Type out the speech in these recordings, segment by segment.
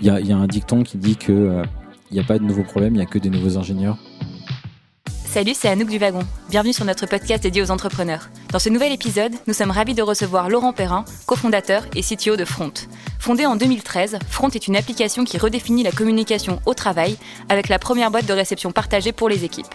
Il y a, un dicton qui dit que il n'y a pas de nouveaux problèmes, il n'y a que des nouveaux ingénieurs. Salut, c'est Anouk du Wagon. Bienvenue sur notre podcast dédié aux entrepreneurs. Dans ce nouvel épisode, nous sommes ravis de recevoir Laurent Perrin, cofondateur et CTO de Front. Fondé en 2013, Front est une application qui redéfinit la communication au travail avec la première boîte de réception partagée pour les équipes.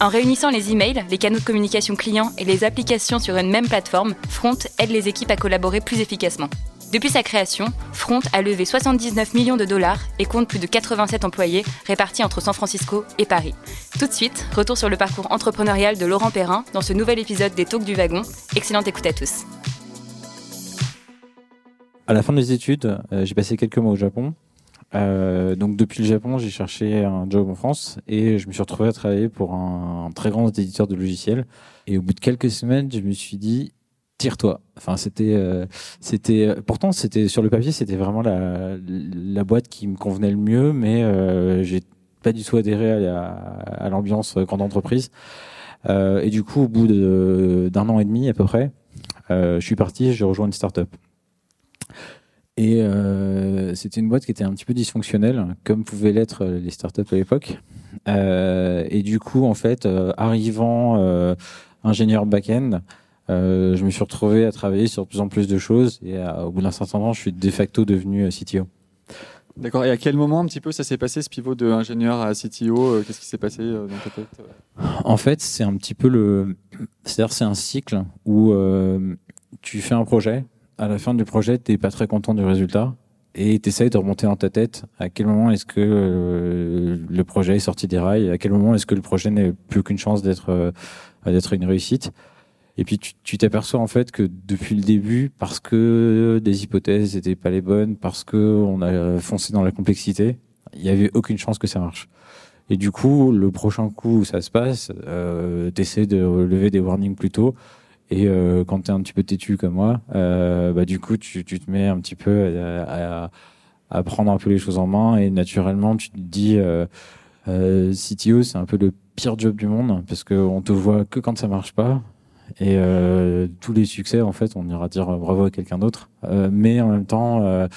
En réunissant les emails, les canaux de communication clients et les applications sur une même plateforme, Front aide les équipes à collaborer plus efficacement. Depuis sa création, Front a levé 79 millions de dollars et compte plus de 87 employés répartis entre San Francisco et Paris. Tout de suite, retour sur le parcours entrepreneurial de Laurent Perrin dans ce nouvel épisode des Talks du Wagon. Excellente écoute à tous. À la fin des études, euh, j'ai passé quelques mois au Japon. Euh, donc depuis le Japon, j'ai cherché un job en France et je me suis retrouvé à travailler pour un très grand éditeur de logiciels. Et au bout de quelques semaines, je me suis dit tire-toi. Enfin, c'était, euh, c'était, euh, pourtant, c'était sur le papier, c'était vraiment la, la boîte qui me convenait le mieux, mais euh, j'ai pas du tout adhéré à, à l'ambiance grande entreprise. Euh, et du coup, au bout d'un an et demi à peu près, je suis parti, j'ai rejoint une start-up. Et c'était une boîte qui était un petit peu dysfonctionnelle, comme pouvaient l'être les startups à l'époque. et du coup, en fait, arrivant ingénieur back-end, euh, je me suis retrouvé à travailler sur de plus en plus de choses et au bout d'un certain temps, je suis de facto devenu euh, CTO. D'accord. Et à quel moment un petit peu ça s'est passé ce pivot de ingénieur à CTO euh, Qu'est-ce qui s'est passé dans ta tête En fait, c'est un petit peu le, c'est-à-dire c'est un cycle où tu fais un projet. À la fin du projet, t'es pas très content du résultat et tu essayes de remonter dans ta tête à quel moment est-ce que le projet est sorti des rails, à quel moment est-ce que le projet n'est plus qu'une chance d'être d'être une réussite? Et puis tu t'aperçois en fait que depuis le début, parce que des hypothèses n'étaient pas les bonnes, parce que on a foncé dans la complexité, il n'y avait aucune chance que ça marche. Et du coup, le prochain coup où ça se passe, euh, essaies de lever des warnings plus tôt. Et euh, quand tu es un petit peu têtu comme moi, euh, bah, du coup, tu, tu, te mets un petit peu à, à, prendre un peu les choses en main. Et naturellement, tu te dis, euh, euh CTO, c'est un peu le pire job du monde parce qu'on te voit que quand ça marche pas. Et euh, tous les succès, en fait, on ira dire bravo à quelqu'un d'autre. Euh, mais en même temps, euh,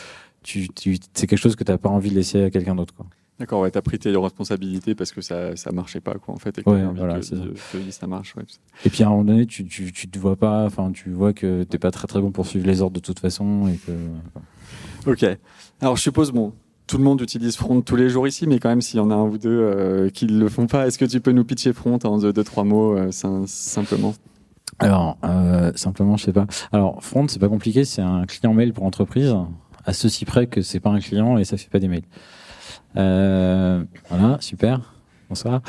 tu, tu, c'est quelque chose que tu n'as pas envie de laisser à quelqu'un d'autre. D'accord, ouais, tu as pris tes responsabilités parce que ça ça marchait pas quoi en fait et que ouais, voilà, que, que, ça marche. Ouais. Et puis à un moment donné, tu tu tu te vois pas, enfin tu vois que t'es pas très très bon pour suivre les ordres de toute façon et que. Ok. Alors je suppose bon, tout le monde utilise Front tous les jours ici, mais quand même, s'il y en a un ou deux euh, qui ne le font pas, est-ce que tu peux nous pitcher Front en deux, deux trois mots, euh, simplement? Alors, euh, simplement, je sais pas. Alors, Front, c'est pas compliqué, c'est un client mail pour entreprise, à ceci près que c'est pas un client et ça fait pas des mails. Euh, voilà, super. Bonsoir.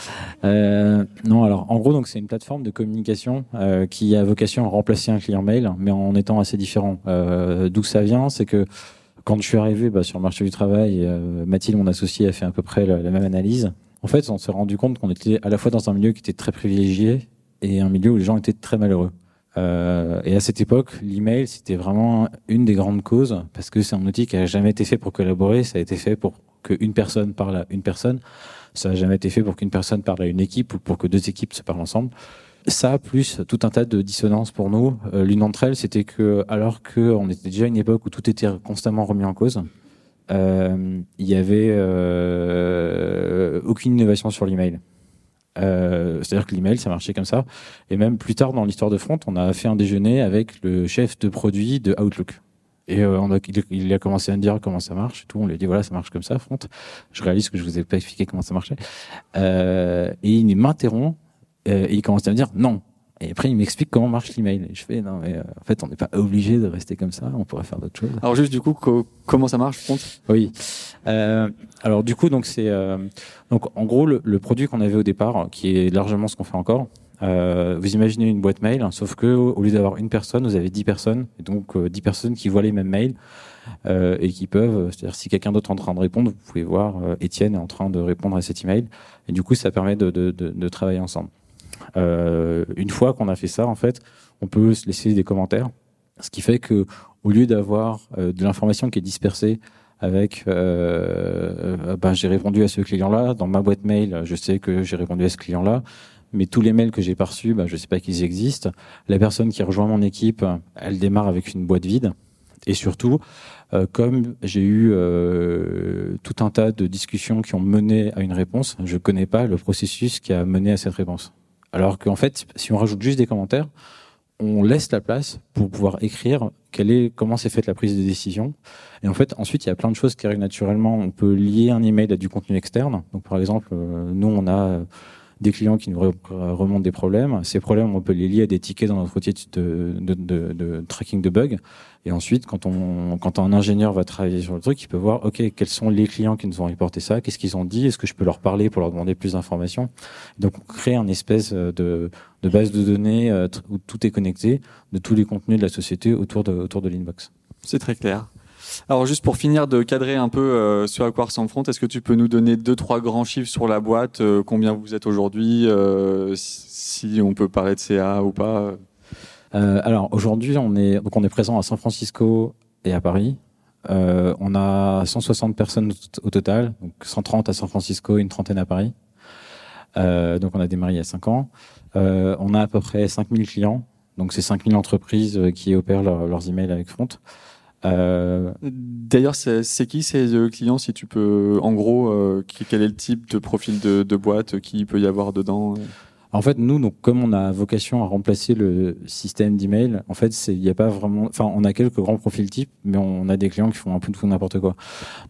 Euh, non, alors, en gros, donc c'est une plateforme de communication euh, qui a vocation à remplacer un client mail, mais en étant assez différent. Euh, D'où ça vient, c'est que quand je suis arrivé bah, sur le marché du travail, euh, Mathilde, mon associé, a fait à peu près la, la même analyse. En fait, on s'est rendu compte qu'on était à la fois dans un milieu qui était très privilégié et un milieu où les gens étaient très malheureux. Euh, et à cette époque, l'email, c'était vraiment une des grandes causes, parce que c'est un outil qui n'a jamais été fait pour collaborer, ça a été fait pour qu'une personne parle à une personne, ça n'a jamais été fait pour qu'une personne parle à une équipe ou pour que deux équipes se parlent ensemble. Ça, plus tout un tas de dissonances pour nous. Euh, l'une d'entre elles, c'était que, alors qu'on était déjà à une époque où tout était constamment remis en cause, euh, il y avait euh, aucune innovation sur l'email. Euh, C'est-à-dire que l'email, ça marchait comme ça. Et même plus tard dans l'histoire de Front, on a fait un déjeuner avec le chef de produit de Outlook. Et euh, il, a commencé à me dire comment ça marche et tout. On lui a dit voilà, ça marche comme ça, Front. Je réalise que je vous ai pas expliqué comment ça marchait. Euh, et il m'interrompt euh, et il commence à me dire non, et après, il m'explique comment marche l'email. Et je fais, non, mais euh, en fait, on n'est pas obligé de rester comme ça. On pourrait faire d'autres choses. Alors, juste du coup, comment ça marche, Front Oui. Euh, alors, du coup, donc c'est, euh, donc en gros, le, le produit qu'on avait au départ, qui est largement ce qu'on fait encore. Euh, vous imaginez une boîte mail, hein, sauf que au lieu d'avoir une personne, vous avez dix personnes, et donc euh, dix personnes qui voient les mêmes mails et qui peuvent, c'est-à-dire si quelqu'un d'autre est en train de répondre, vous pouvez voir Étienne est en train de répondre à cet email, et du coup, ça permet de, de, de, de travailler ensemble. Euh, une fois qu'on a fait ça, en fait, on peut se laisser des commentaires, ce qui fait que au lieu d'avoir euh, de l'information qui est dispersée avec ben, j'ai répondu à ce client-là, dans ma boîte mail, je sais que j'ai répondu à ce client-là, mais tous les mails que j'ai reçus, ben, je sais pas qu'ils existent. La personne qui rejoint mon équipe, elle démarre avec une boîte vide. Et surtout, comme j'ai eu tout un tas de discussions qui ont mené à une réponse, je ne connais pas le processus qui a mené à cette réponse. Alors qu'en fait, si on rajoute juste des commentaires, on laisse la place pour pouvoir écrire est, comment s'est faite la prise de décision. Et en fait, ensuite, il y a plein de choses qui arrivent naturellement. On peut lier un email à du contenu externe. Donc, par exemple, euh, nous, on a des clients qui nous remontent des problèmes. Ces problèmes, on peut les lier à des tickets dans notre outil de, tracking de bugs. Et ensuite, quand, on, quand un ingénieur va travailler sur le truc, il peut voir, OK, quels sont les clients qui nous ont reporté ça Qu'est-ce qu'ils ont dit Est-ce que je peux leur parler pour leur demander plus d'informations Donc, on crée un espèce de, de base de données euh, où tout est connecté de tous les contenus de la société autour de, autour de l'inbox. C'est très clair. Alors juste pour finir de cadrer un peu euh, ce à quoi ressemble Front, est-ce que tu peux nous donner deux trois grands chiffres sur la boîte euh, Combien vous êtes aujourd'hui euh, Si on peut parler de CA ou pas? Alors aujourd'hui, on est donc on est présent à San Francisco et à Paris. on a 160 personnes au total, donc 130 à San Francisco et une trentaine à Paris. donc on a démarré il y a 5 ans. on a à peu près 5000 clients, donc c'est 5000 entreprises qui opèrent leurs emails avec Front. Euh... D'ailleurs, c'est qui ces euh, clients, si tu peux, en gros, euh, quel est le type de profil de, de boîte qui peut y avoir dedans en fait, nous, donc, comme on a vocation à remplacer le système d'email, en fait, il n'y a pas vraiment. Enfin, on a quelques grands profils types, mais on a des clients qui font un peu de tout n'importe quoi.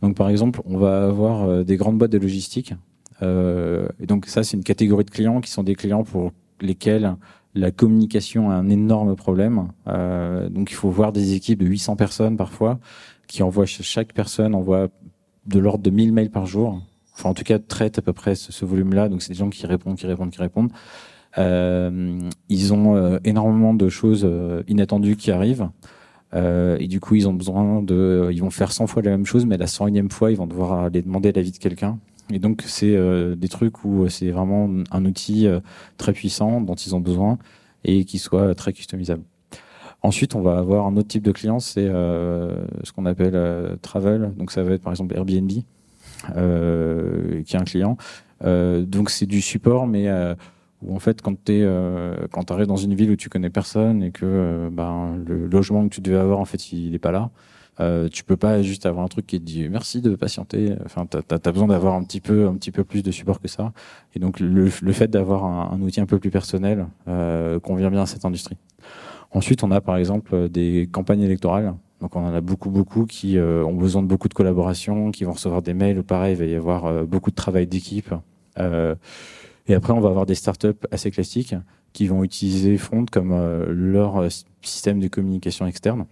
Donc, par exemple, on va avoir des grandes boîtes de logistique. Euh, et donc, ça, c'est une catégorie de clients qui sont des clients pour lesquels la communication a un énorme problème. Euh, donc il faut voir des équipes de 800 personnes parfois qui envoient chaque personne envoie de l'ordre de 1000 mails par jour. Enfin en tout cas traite à peu près ce, volume-là. Donc c'est des gens qui répondent, qui répondent, qui répondent. Euh, ils ont euh, énormément de choses euh, inattendues qui arrivent. Euh, et du coup, ils ont besoin de, ils vont faire 100 fois la même chose, mais la 101e fois, ils vont devoir aller demander l'avis de quelqu'un. Et donc, c'est euh, des trucs où euh, c'est vraiment un outil euh, très puissant dont ils ont besoin et qui soit très customisable. Ensuite, on va avoir un autre type de client, c'est ce qu'on appelle travel. Donc, ça va être par exemple Airbnb, qui est un client. donc, c'est du support, mais où en fait, quand tu quand arrives dans une ville où tu connais personne et que ben, le logement que tu devais avoir, en fait, il n'est pas là, euh, tu peux pas juste avoir un truc qui te dit merci de patienter. Enfin, tu as, besoin d'avoir un petit peu, un petit peu plus de support que ça. Et donc, le, le fait d'avoir un, un, outil un peu plus personnel euh, convient bien à cette industrie. Ensuite, on a par exemple des campagnes électorales. Donc, on en a beaucoup, beaucoup qui euh, ont besoin de beaucoup de collaboration, qui vont recevoir des mails. Pareil, il va y avoir euh, beaucoup de travail d'équipe. Euh, et après, on va avoir des startups assez classiques qui vont utiliser Front comme leur système de communication externe.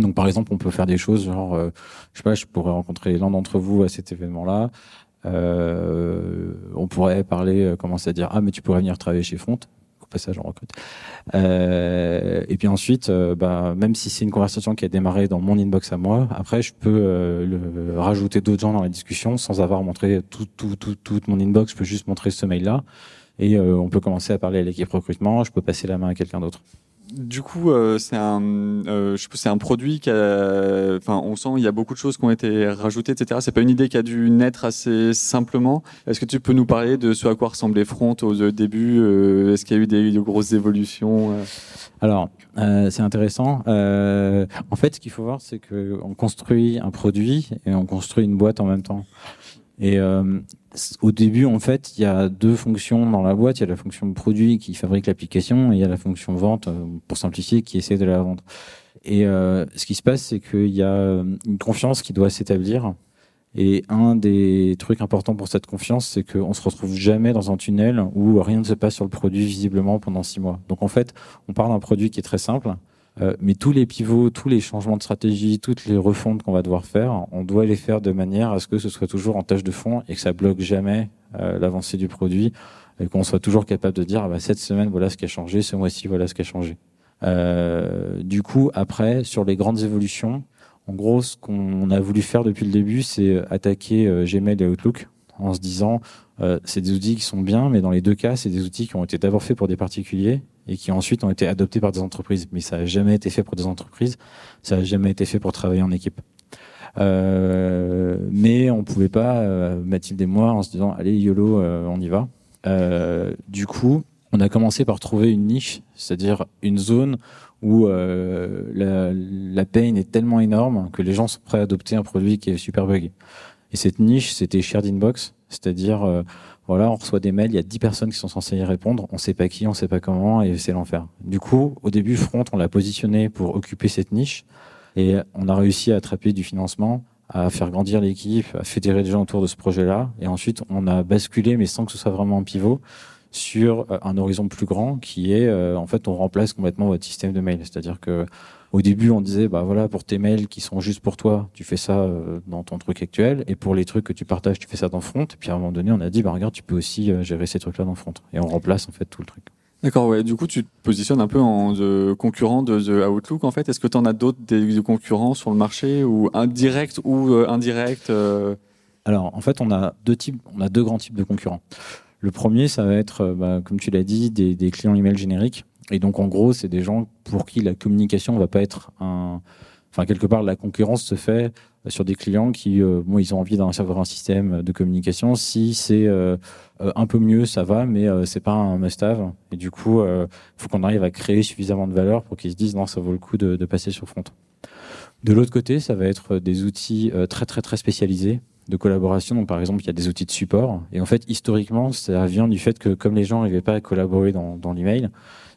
Donc, par exemple, on peut faire des choses genre, euh, je sais pas, je pourrais rencontrer l'un d'entre vous à cet événement-là. Euh, on pourrait parler, euh, commencer à dire, ah, mais tu pourrais venir travailler chez Front. Au passage, on recrute. Euh, et puis ensuite, euh, bah, même si c'est une conversation qui a démarré dans mon inbox à moi, après, je peux le, rajouter d'autres gens dans la discussion sans avoir montré tout, tout, tout, toute mon inbox. Je peux juste montrer ce mail-là. Et on peut commencer à parler à l'équipe recrutement. Je peux passer la main à quelqu'un d'autre du coup, euh, c'est un, euh, un produit qui a, enfin, on sent il y a beaucoup de choses qui ont été rajoutées, etc. C'est pas une idée qui a dû naître assez simplement. Est-ce que tu peux nous parler de ce à quoi ressemblait Front au début euh, Est-ce qu'il y a eu des, grosses évolutions Alors, c'est intéressant. en fait, ce qu'il faut voir, c'est qu'on construit un produit et on construit une boîte en même temps. Et euh, au début, en fait, il y a deux fonctions dans la boîte. Il y a la fonction produit qui fabrique l'application et il y a la fonction vente, euh, pour simplifier, qui essaie de la vendre. Et euh, ce qui se passe, c'est qu'il y a une confiance qui doit s'établir. Et un des trucs importants pour cette confiance, c'est qu'on se retrouve jamais dans un tunnel où rien ne se passe sur le produit visiblement pendant six mois. Donc en fait, on part d'un produit qui est très simple, euh, mais tous les pivots, tous les changements de stratégie, toutes les refontes qu'on va devoir faire, on doit les faire de manière à ce que ce soit toujours en tâche de fond et que ça bloque jamais euh, l'avancée du produit et qu'on soit toujours capable de dire ah bah, cette semaine voilà ce qui a changé, ce mois-ci voilà ce qui a changé. Euh, du coup, après, sur les grandes évolutions, en gros, ce qu'on a voulu faire depuis le début, c'est attaquer Gmail et Outlook en se disant c'est des outils qui sont bien, mais dans les deux cas, c'est des outils qui ont été d'abord faits pour des particuliers et qui ensuite ont été adoptés par des entreprises. Mais ça n'a jamais été fait pour des entreprises, ça n'a jamais été fait pour travailler en équipe. Euh, mais on pouvait pas, euh, Mathilde et moi, en se disant allez YOLO, euh, on y va. Euh, du coup, on a commencé par trouver une niche, c'est-à-dire une zone où euh, la, la pain est tellement énorme que les gens sont prêts à adopter un produit qui est super buggé. Et cette niche, c'était shared inbox, c'est-à-dire, voilà, on reçoit des mails, il y a 10 personnes qui sont censées y répondre, on sait pas qui, on sait pas comment, et c'est l'enfer. Du coup, au début, Front, on l'a positionné pour occuper cette niche, et on a réussi à attraper du financement, à faire grandir l'équipe, à fédérer des gens autour de ce projet-là, et ensuite, on a basculé, mais sans que ce soit vraiment un pivot, sur euh, un horizon plus grand qui est euh, en fait on remplace complètement votre système de mail. C'est-à-dire que au début on disait bah voilà pour tes mails qui sont juste pour toi, tu fais ça euh, dans ton truc actuel et pour les trucs que tu partages, tu fais ça dans Front. Et puis à un moment donné, on a dit bah regarde, tu peux aussi gérer ces trucs-là dans Front et on remplace en fait tout le truc. D'accord, ouais. Du coup, tu te positionnes un peu en concurrent de The Outlook, en fait. Est-ce que tu en as d'autres des concurrents sur le marché, ou indirect ou indirect Alors, en fait, on a deux types, on a deux grands types de concurrents. Le premier, ça va être, euh, bah, comme tu l'as dit, des, des, clients email génériques. Et donc, en gros, c'est des gens pour qui la communication va pas être un. Enfin, quelque part, la concurrence se fait sur des clients qui, euh, bon, ils ont envie d'avoir un système de communication. Si c'est euh, un peu mieux, ça va, mais euh, c'est pas un must-have. Et du coup, il faut qu'on arrive à créer suffisamment de valeur pour qu'ils se disent non, ça vaut le coup de, passer sur Front. De l'autre côté, ça va être des outils très très très spécialisés de collaboration. Donc, par exemple, il y a des outils de support. Et en fait, historiquement, ça vient du fait que comme les gens n'arrivaient pas à collaborer dans l'email,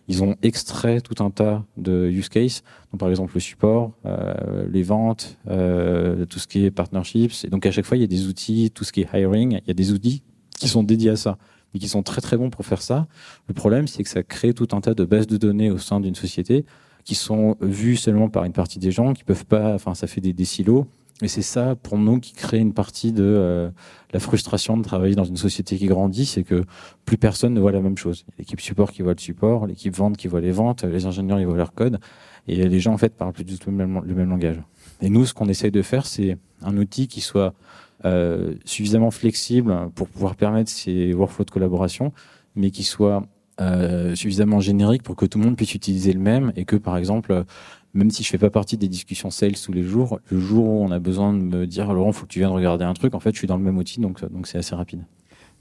ils ont extrait tout un tas de use cases. Donc, par exemple, le support, euh, les ventes, euh, tout ce qui est partnerships. Et donc, à chaque fois, il y a des outils, tout ce qui est hiring, il y a des outils qui sont dédiés à ça et qui sont très très bons pour faire ça. Le problème, c'est que ça crée tout un tas de bases de données au sein d'une société qui sont vues seulement par une partie des gens, qui peuvent pas, enfin, ça fait des silos et c'est ça, pour nous, qui crée une partie de euh, la frustration de travailler dans une société qui grandit, c'est que plus personne ne voit la même chose. L'équipe support qui voit le support, l'équipe vente qui voit les ventes, les ingénieurs qui voient leur code, et les gens en fait parlent plus du tout le même langage. Et nous, ce qu'on essaye de faire, c'est un outil qui soit euh, suffisamment flexible pour pouvoir permettre ces workflows de collaboration, mais qui soit euh, suffisamment générique pour que tout le monde puisse utiliser le même et que par exemple même si je fais pas partie des discussions sales tous les jours, le jour où on a besoin de me dire Laurent, faut que tu viennes regarder un truc, en fait, je suis dans le même outil, donc donc c'est assez rapide.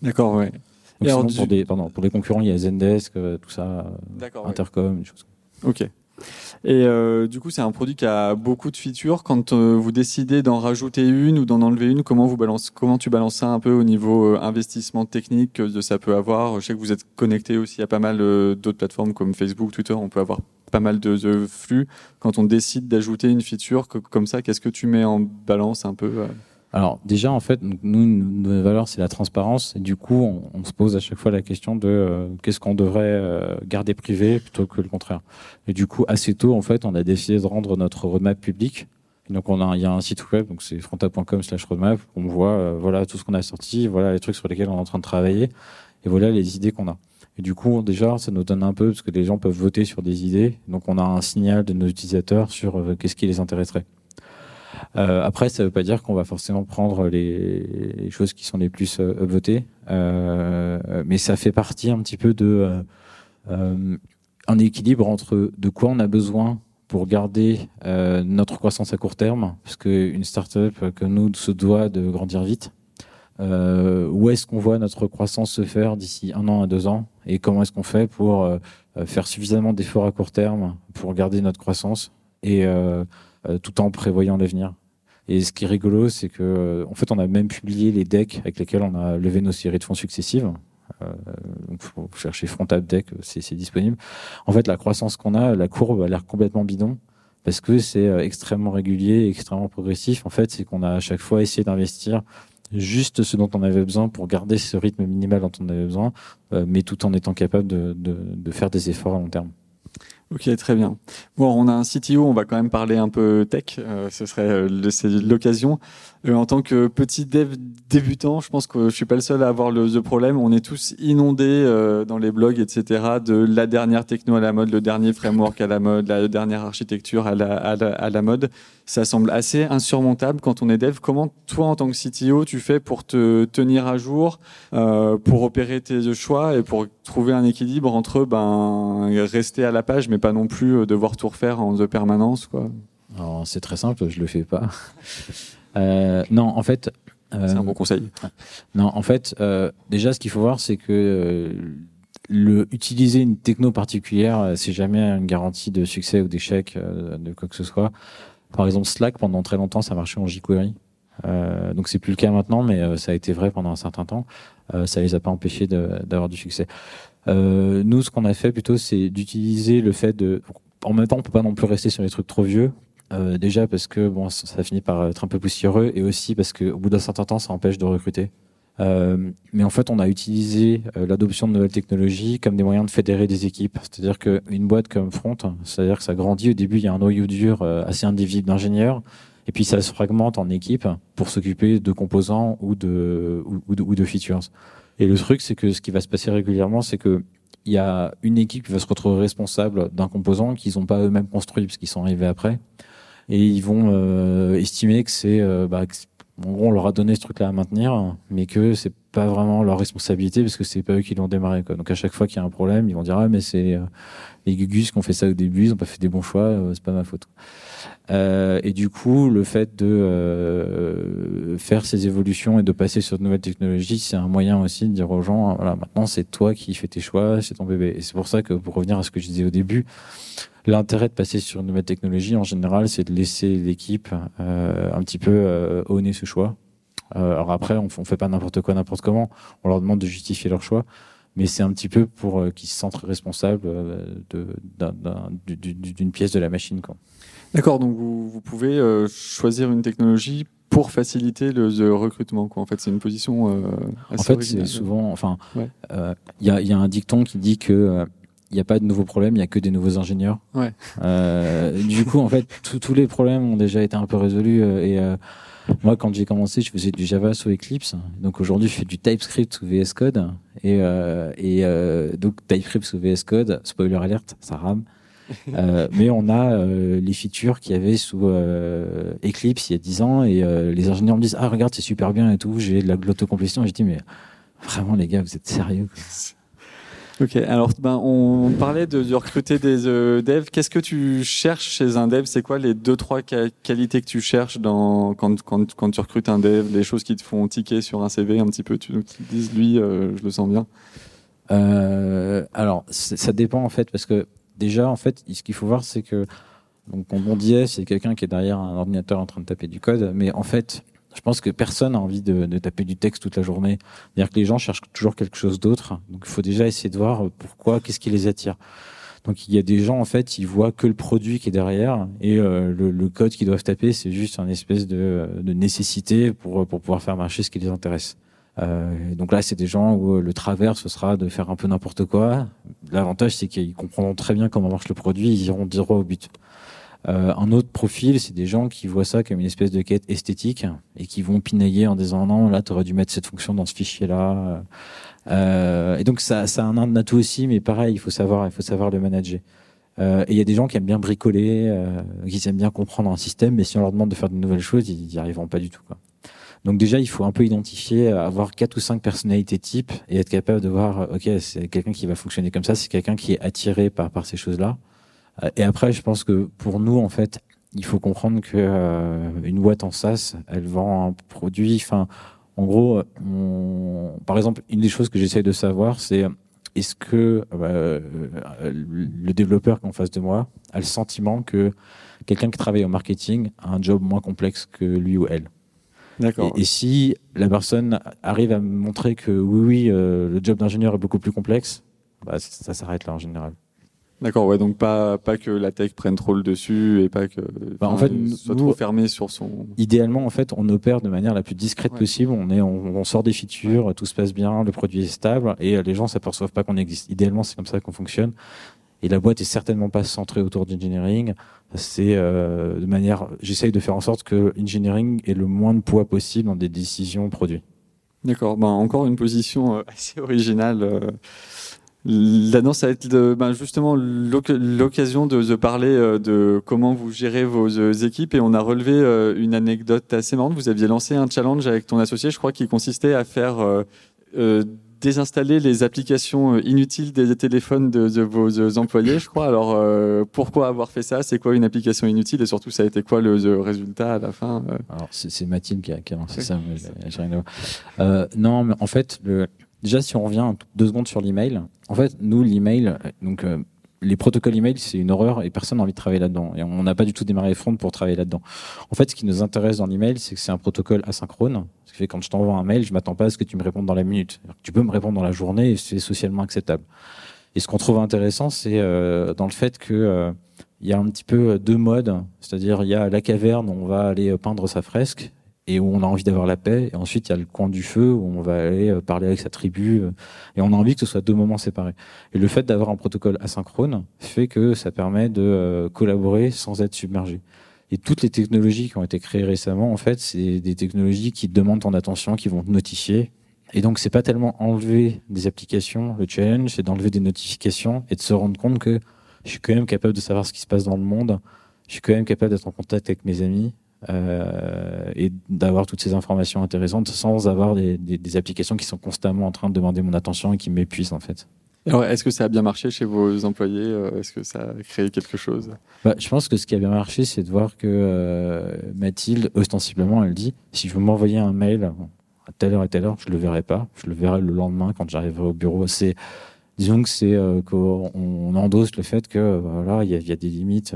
D'accord, ouais. pour, des, pardon, pour les concurrents, il y a Zendesk, euh, tout ça, Intercom, des choses. Ok. Et euh, du coup, c'est un produit qui a beaucoup de features. Quand euh, vous décidez d'en rajouter une ou d'en enlever une, comment vous balance, comment tu balances ça un peu au niveau investissement technique que ça peut avoir? Je sais que vous êtes connecté aussi à pas mal d'autres plateformes comme Facebook, Twitter. On peut avoir pas mal de, flux. Quand on décide d'ajouter une feature comme ça, qu'est-ce que tu mets en balance un peu euh? Alors déjà en fait nous notre valeur c'est la transparence et du coup on, se pose à chaque fois la question de euh, qu'est-ce qu'on devrait euh, garder privé plutôt que le contraire. Et du coup assez tôt en fait on a décidé de rendre notre roadmap public. donc il y a un site web donc c'est fronta.com/roadmap on voit voilà tout ce qu'on a sorti, voilà les trucs sur lesquels on est en train de travailler et voilà les idées qu'on a. Et du coup, déjà, ça nous donne un peu, parce que les gens peuvent voter sur des idées. Donc, on a un signal de nos utilisateurs sur euh, qu'est-ce qui les intéresserait. Euh, après, ça ne veut pas dire qu'on va forcément prendre les, choses qui sont les plus euh, votées, mais ça fait partie un petit peu de un équilibre entre de quoi on a besoin pour garder notre croissance à court terme, parce qu'une startup comme nous se doit de grandir vite. Euh, où est-ce qu'on voit notre croissance se faire d'ici un an à deux ans et comment est-ce qu'on fait pour euh, euh, faire suffisamment d'efforts à court terme pour garder notre croissance et tout en prévoyant l'avenir? Et ce qui est rigolo, c'est que en fait, on a même publié les decks avec lesquels on a levé nos séries de fonds successives. Donc, faut chercher Frontab Deck, c'est disponible. En fait, la croissance qu'on a, la courbe a l'air complètement bidon parce que c'est extrêmement régulier, extrêmement progressif. En fait, c'est qu'on a à chaque fois essayé d'investir juste ce dont on avait besoin pour garder ce rythme minimal dont on avait besoin, euh, mais tout en étant capable de, faire des efforts à long terme. Ok, très bien. Bon, on a un CTO, on va quand même parler un peu tech. Euh, ce serait euh, l'occasion. Euh, en tant que petit dev débutant, je pense que je suis pas le seul à avoir le, problème. On est tous inondés dans les blogs, etc., de la dernière techno à la mode, le dernier framework à la mode, la dernière architecture à la, à la, à la mode. Ça semble assez insurmontable quand on est dev. Comment toi, en tant que CTO, tu fais pour te tenir à jour, pour opérer tes choix et pour trouver un équilibre entre ben rester à la page, mais pas non plus euh, devoir tout refaire en de permanence, quoi. C'est très simple, je le fais pas. Euh, non, en fait. Euh, c'est un bon conseil. Non, en fait, euh, déjà, ce qu'il faut voir, c'est que le, utiliser une techno particulière, c'est jamais une garantie de succès ou d'échec de quoi que ce soit. Par exemple, Slack, pendant très longtemps, ça marchait en jQuery. Euh, donc c'est plus le cas maintenant, mais ça a été vrai pendant un certain temps. Euh, ça les a pas empêchés d'avoir du succès. Euh, nous, ce qu'on a fait plutôt, c'est d'utiliser le fait de. En même temps, on peut pas non plus rester sur les trucs trop vieux. Euh, déjà parce que bon, ça finit par être un peu poussiéreux, et aussi parce qu'au bout d'un certain temps, ça empêche de recruter. Euh, mais en fait, on a utilisé euh, l'adoption de nouvelles technologies comme des moyens de fédérer des équipes. C'est-à-dire qu'une boîte comme Front, c'est-à-dire que ça grandit. Au début, il y a un noyau dur assez indivisible d'ingénieurs, et puis ça se fragmente en équipes pour s'occuper de composants ou de, ou, de, ou de features. Et le truc, c'est que ce qui va se passer régulièrement, c'est que il y a une équipe qui va se retrouver responsable d'un composant qu'ils n'ont pas eux-mêmes construit parce qu'ils sont arrivés après. Et ils vont euh, estimer que c'est, euh, bah, en gros, on leur a donné ce truc-là à maintenir, mais que c'est pas vraiment leur responsabilité parce que c'est pas eux qui l'ont démarré. Quoi. Donc à chaque fois qu'il y a un problème, ils vont dire ah mais c'est euh, les Gugus qui ont fait ça au début, ils ont pas fait des bons choix, euh, c'est pas ma faute. Euh, et du coup, le fait de euh, faire ces évolutions et de passer sur de nouvelles technologies, c'est un moyen aussi de dire aux gens, voilà, maintenant c'est toi qui fais tes choix, c'est ton bébé. Et c'est pour ça que, pour revenir à ce que je disais au début, l'intérêt de passer sur une nouvelle technologie, en général, c'est de laisser l'équipe euh, un petit peu euh, honner ce choix. Euh, alors après, on, on fait pas n'importe quoi, n'importe comment. On leur demande de justifier leur choix mais c'est un petit peu pour qu'ils se sentent responsables d'une pièce de la machine. Quoi. D'accord, donc vous, vous pouvez euh, choisir une technologie pour faciliter le, le recrutement. Quoi. En fait, c'est une position euh, assez En fait, c'est souvent. Enfin, il euh, y, a, y, a, un dicton qui dit que il n'y a pas de nouveaux problèmes, il n'y a que des nouveaux ingénieurs. Ouais. Euh, du coup, en fait, tous les problèmes ont déjà été un peu résolus. et euh, moi, quand j'ai commencé, je faisais du Java sous Eclipse. Donc aujourd'hui, je fais du TypeScript sous VS Code. Et, euh, et donc TypeScript sous VS Code, spoiler alert, ça rame. Euh, mais on a euh, les features qu'il y avait sous euh, Eclipse il y a 10 ans et les ingénieurs me disent ah regarde c'est super bien et tout j'ai de la l'autocomplétion j'ai dit mais vraiment les gars vous êtes sérieux Ok, alors ben, on parlait de, de recruter des devs. Qu'est-ce que tu cherches chez un dev? C'est quoi les deux trois qualités que tu cherches dans quand, quand, quand, tu recrutes un dev? Les choses qui te font ticker sur un CV un petit peu. Tu, te dis lui, je le sens bien. alors ça dépend en fait parce que déjà, en fait, ce qu'il faut voir, c'est que, donc, on on disait, c'est quelqu'un qui est derrière un ordinateur en train de taper du code, mais en fait, je pense que personne n'a envie de, de, taper du texte toute la journée. C'est-à-dire que les gens cherchent toujours quelque chose d'autre. Donc, il faut déjà essayer de voir pourquoi, qu'est-ce qui les attire. Donc, il y a des gens, en fait, ils voient que le produit qui est derrière et euh, le, le, code qu'ils doivent taper, c'est juste une espèce de, de nécessité pour, pour pouvoir faire marcher ce qui les intéresse. Euh, donc là, c'est des gens où le travers, ce sera de faire un peu n'importe quoi. L'avantage, c'est qu'ils comprendront très bien comment marche le produit, ils iront droit au but. Euh, un autre profil, c'est des gens qui voient ça comme une espèce de quête esthétique et qui vont pinailler en disant non, là, tu aurais dû mettre cette fonction dans ce fichier-là. Euh, et donc ça, ça a un atout aussi, mais pareil, il faut savoir, il faut savoir le manager. Euh, et il y a des gens qui aiment bien bricoler, euh, qui aiment bien comprendre un système, mais si on leur demande de faire de nouvelles choses, ils n'y arriveront pas du tout. Quoi. Donc déjà, il faut un peu identifier, avoir quatre ou cinq personnalités types et être capable de voir, ok, c'est quelqu'un qui va fonctionner comme ça, c'est quelqu'un qui est attiré par par ces choses-là. Euh, et après, je pense que pour nous, en fait, il faut comprendre que euh, une boîte en SaaS, elle vend un produit. Enfin, en gros, on... par exemple, une des choses que j'essaie de savoir, c'est est-ce que euh, le développeur qu'en face de moi a le sentiment que quelqu'un qui travaille au marketing a un job moins complexe que lui ou elle? D'accord. Et, si la personne arrive à montrer que oui, oui, euh, le job d'ingénieur est beaucoup plus complexe, bah, ça s'arrête là en général. D'accord, ouais, donc pas, pas que la tech prenne trop le dessus et pas que bah, en fait, soit trop fermé sur son. Idéalement, en fait, on opère de manière la plus discrète ouais. possible. On est, on, on, sort des features, ouais. tout se passe bien, le produit est stable et les gens s'aperçoivent pas qu'on existe. Idéalement, c'est comme ça qu'on fonctionne. Et la boîte est certainement pas centrée autour d'engineering. C'est euh, de manière, j'essaye de faire en sorte que engineering ait le moins de poids possible dans des décisions produits. D'accord. Ben, encore une position euh, assez originale. Euh. Ça va être de, ben justement l'occasion de, de, parler euh, de comment vous gérez vos euh, équipes et on a relevé euh, une anecdote assez marrante. Vous aviez lancé un challenge avec ton associé, je crois, qui consistait à faire désinstaller les applications inutiles des téléphones de, de vos employés, je crois. Alors, euh, pourquoi avoir fait ça? C'est quoi une application inutile? Et surtout, ça a été quoi le, le résultat à la fin Alors, c'est Mathilde qui a, qui a lancé ça. Mais, euh, non, mais en fait, le, déjà, si on revient deux secondes sur l'email, en fait, nous, l'email, donc les protocoles email, c'est une horreur et personne n'a envie de travailler là-dedans. Et on n'a pas du tout démarré Front pour travailler là-dedans. En fait, ce qui nous intéresse dans l'email, c'est que c'est un protocole asynchrone. Ce qui fait que quand je t'envoie un mail, je m'attends pas à ce que tu me répondes dans la minute. Tu peux me répondre dans la journée et c'est socialement acceptable. Et ce qu'on trouve intéressant, c'est euh, dans le fait que euh, il y a un petit peu deux modes, c'est-à-dire il y a la caverne où on va aller peindre sa fresque et où on a envie d'avoir la paix. Et ensuite, il y a le coin du feu où on va aller euh, parler avec sa tribu. Euh, et on a envie que ce soit deux moments séparés. Et le fait d'avoir un protocole asynchrone fait que ça permet de euh, collaborer sans être submergé. Et toutes les technologies qui ont été créées récemment, en fait, c'est des technologies qui demandent ton attention, qui vont te notifier. Et donc, c'est pas tellement enlever des applications. Le challenge, c'est d'enlever des notifications et de se rendre compte que je suis quand même capable de savoir ce qui se passe dans le monde. Je suis quand même capable d'être en contact avec mes amis. Euh, et d'avoir toutes ces informations intéressantes sans avoir des, des, applications qui sont constamment en train de demander mon attention et qui m'épuisent en fait. Est-ce que ça a bien marché chez vos employés euh, Est-ce que ça a créé quelque chose? Bah, Je pense que ce qui a bien marché, c'est de voir que euh, Mathilde, ostensiblement, elle dit si vous m'envoyez un mail à telle heure et telle heure, je le verrai pas. Je le verrai le lendemain quand j'arriverai au bureau. C'est disons c'est qu'on endosse le fait que voilà il y, a des limites.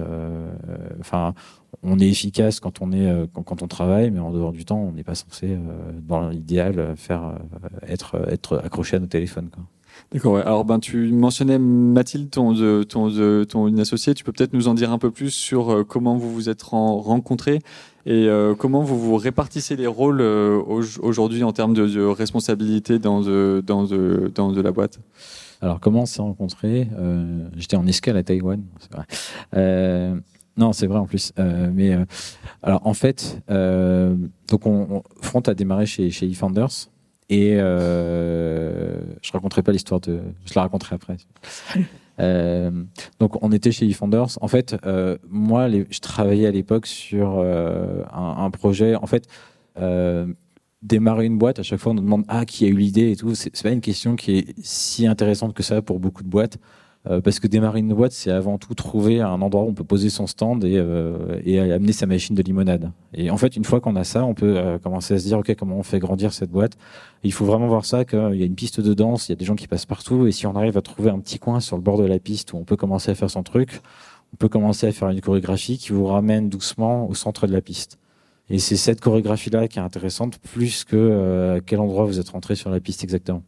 Enfin, on est efficace quand on est euh, quand, on travaille, mais en dehors du temps, on n'est pas censé, euh, dans l'idéal, faire euh, être être accroché à nos téléphones. D'accord. Alors, ben, tu mentionnais Mathilde, ton, ton, ton, associé. Tu peux peut-être nous en dire un peu plus sur comment vous vous êtes rencontrés et comment vous vous répartissez les rôles aujourd'hui en termes de, responsabilité dans de, dans, de, dans de la boîte? Alors, comment on s'est rencontrés J'étais en escale à Taïwan. Vrai. Non, c'est vrai en plus. Euh, mais euh, alors en fait, euh, donc on, Front a démarré chez chez eFounders et je raconterai pas l'histoire de, je la raconterai après. donc on était chez eFounders. En fait, moi, je travaillais à l'époque sur un, un, projet. En fait démarrer une boîte, à chaque fois on nous demande ah qui a eu l'idée et tout. C'est pas une question qui est si intéressante que ça pour beaucoup de boîtes. Euh, parce que démarrer une boîte, c'est avant tout trouver un endroit où on peut poser son stand et, euh, amener sa machine de limonade. Et en fait, une fois qu'on a ça, on peut euh, commencer à se dire, OK, comment on fait grandir cette boîte? Il faut vraiment voir ça, qu'il y a une piste de danse, il y a des gens qui passent partout, et si on arrive à trouver un petit coin sur le bord de la piste où on peut commencer à faire son truc, on peut commencer à faire une chorégraphie qui vous ramène doucement au centre de la piste. Et c'est cette chorégraphie-là qui est intéressante, plus que à quel endroit vous êtes rentré sur la piste exactement.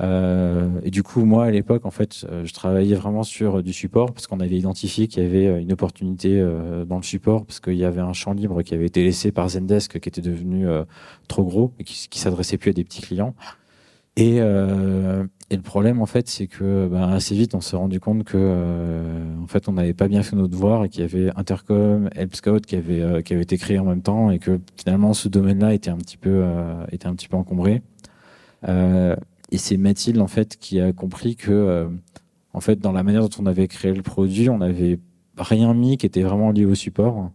Euh, et du coup, moi, à l'époque, en fait, euh, je travaillais vraiment sur euh, du support parce qu'on avait identifié qu'il y avait une opportunité dans le support parce qu'il y avait un champ libre qui avait été laissé par Zendesk qui était devenu trop gros et qui, qui s'adressait plus à des petits clients. Et, euh, et, le problème, en fait, c'est que ben, assez vite, on s'est rendu compte que, euh, en fait, on n'avait pas bien fait nos devoirs et qu'il y avait Intercom, Help Scout qui avait euh, qui avait été créé en même temps et que finalement, ce domaine-là était un petit peu était un petit peu encombré. Et c'est Mathilde en fait qui a compris que euh, en fait dans la manière dont on avait créé le produit, on n'avait rien mis qui était vraiment lié au support.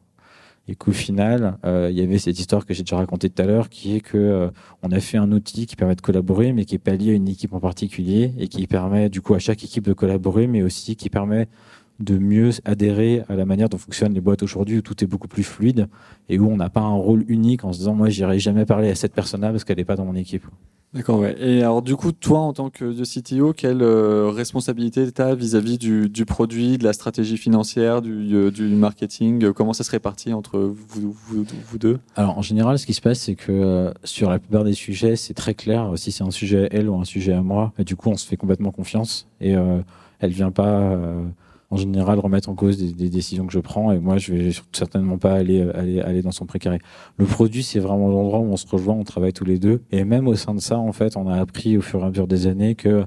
Et qu'au final, euh, il y avait cette histoire que j'ai déjà racontée tout à l'heure, qui est que euh, on a fait un outil qui permet de collaborer, mais qui est pas lié à une équipe en particulier, et qui permet du coup à chaque équipe de collaborer, mais aussi qui permet de mieux adhérer à la manière dont fonctionnent les boîtes aujourd'hui, où tout est beaucoup plus fluide et où on n'a pas un rôle unique en se disant moi j'irai jamais parler à cette personne-là parce qu'elle n'est pas dans mon équipe. D'accord, ouais. Et alors, du coup, toi, en tant que CTO, quelle euh, responsabilité tu as vis-à-vis du, du, produit, de la stratégie financière, du, euh, du marketing? Comment ça se répartit entre vous, vous, vous, deux? Alors, en général, ce qui se passe, c'est que euh, sur la plupart des sujets, c'est très clair si c'est un sujet à elle ou un sujet à moi. Et du coup, on se fait complètement confiance et elle vient pas en général remettre en cause des, décisions que je prends et moi je vais certainement pas aller aller aller dans son précaré. Le produit c'est vraiment l'endroit où on se rejoint, on travaille tous les deux et même au sein de ça en fait on a appris au fur et à mesure des années que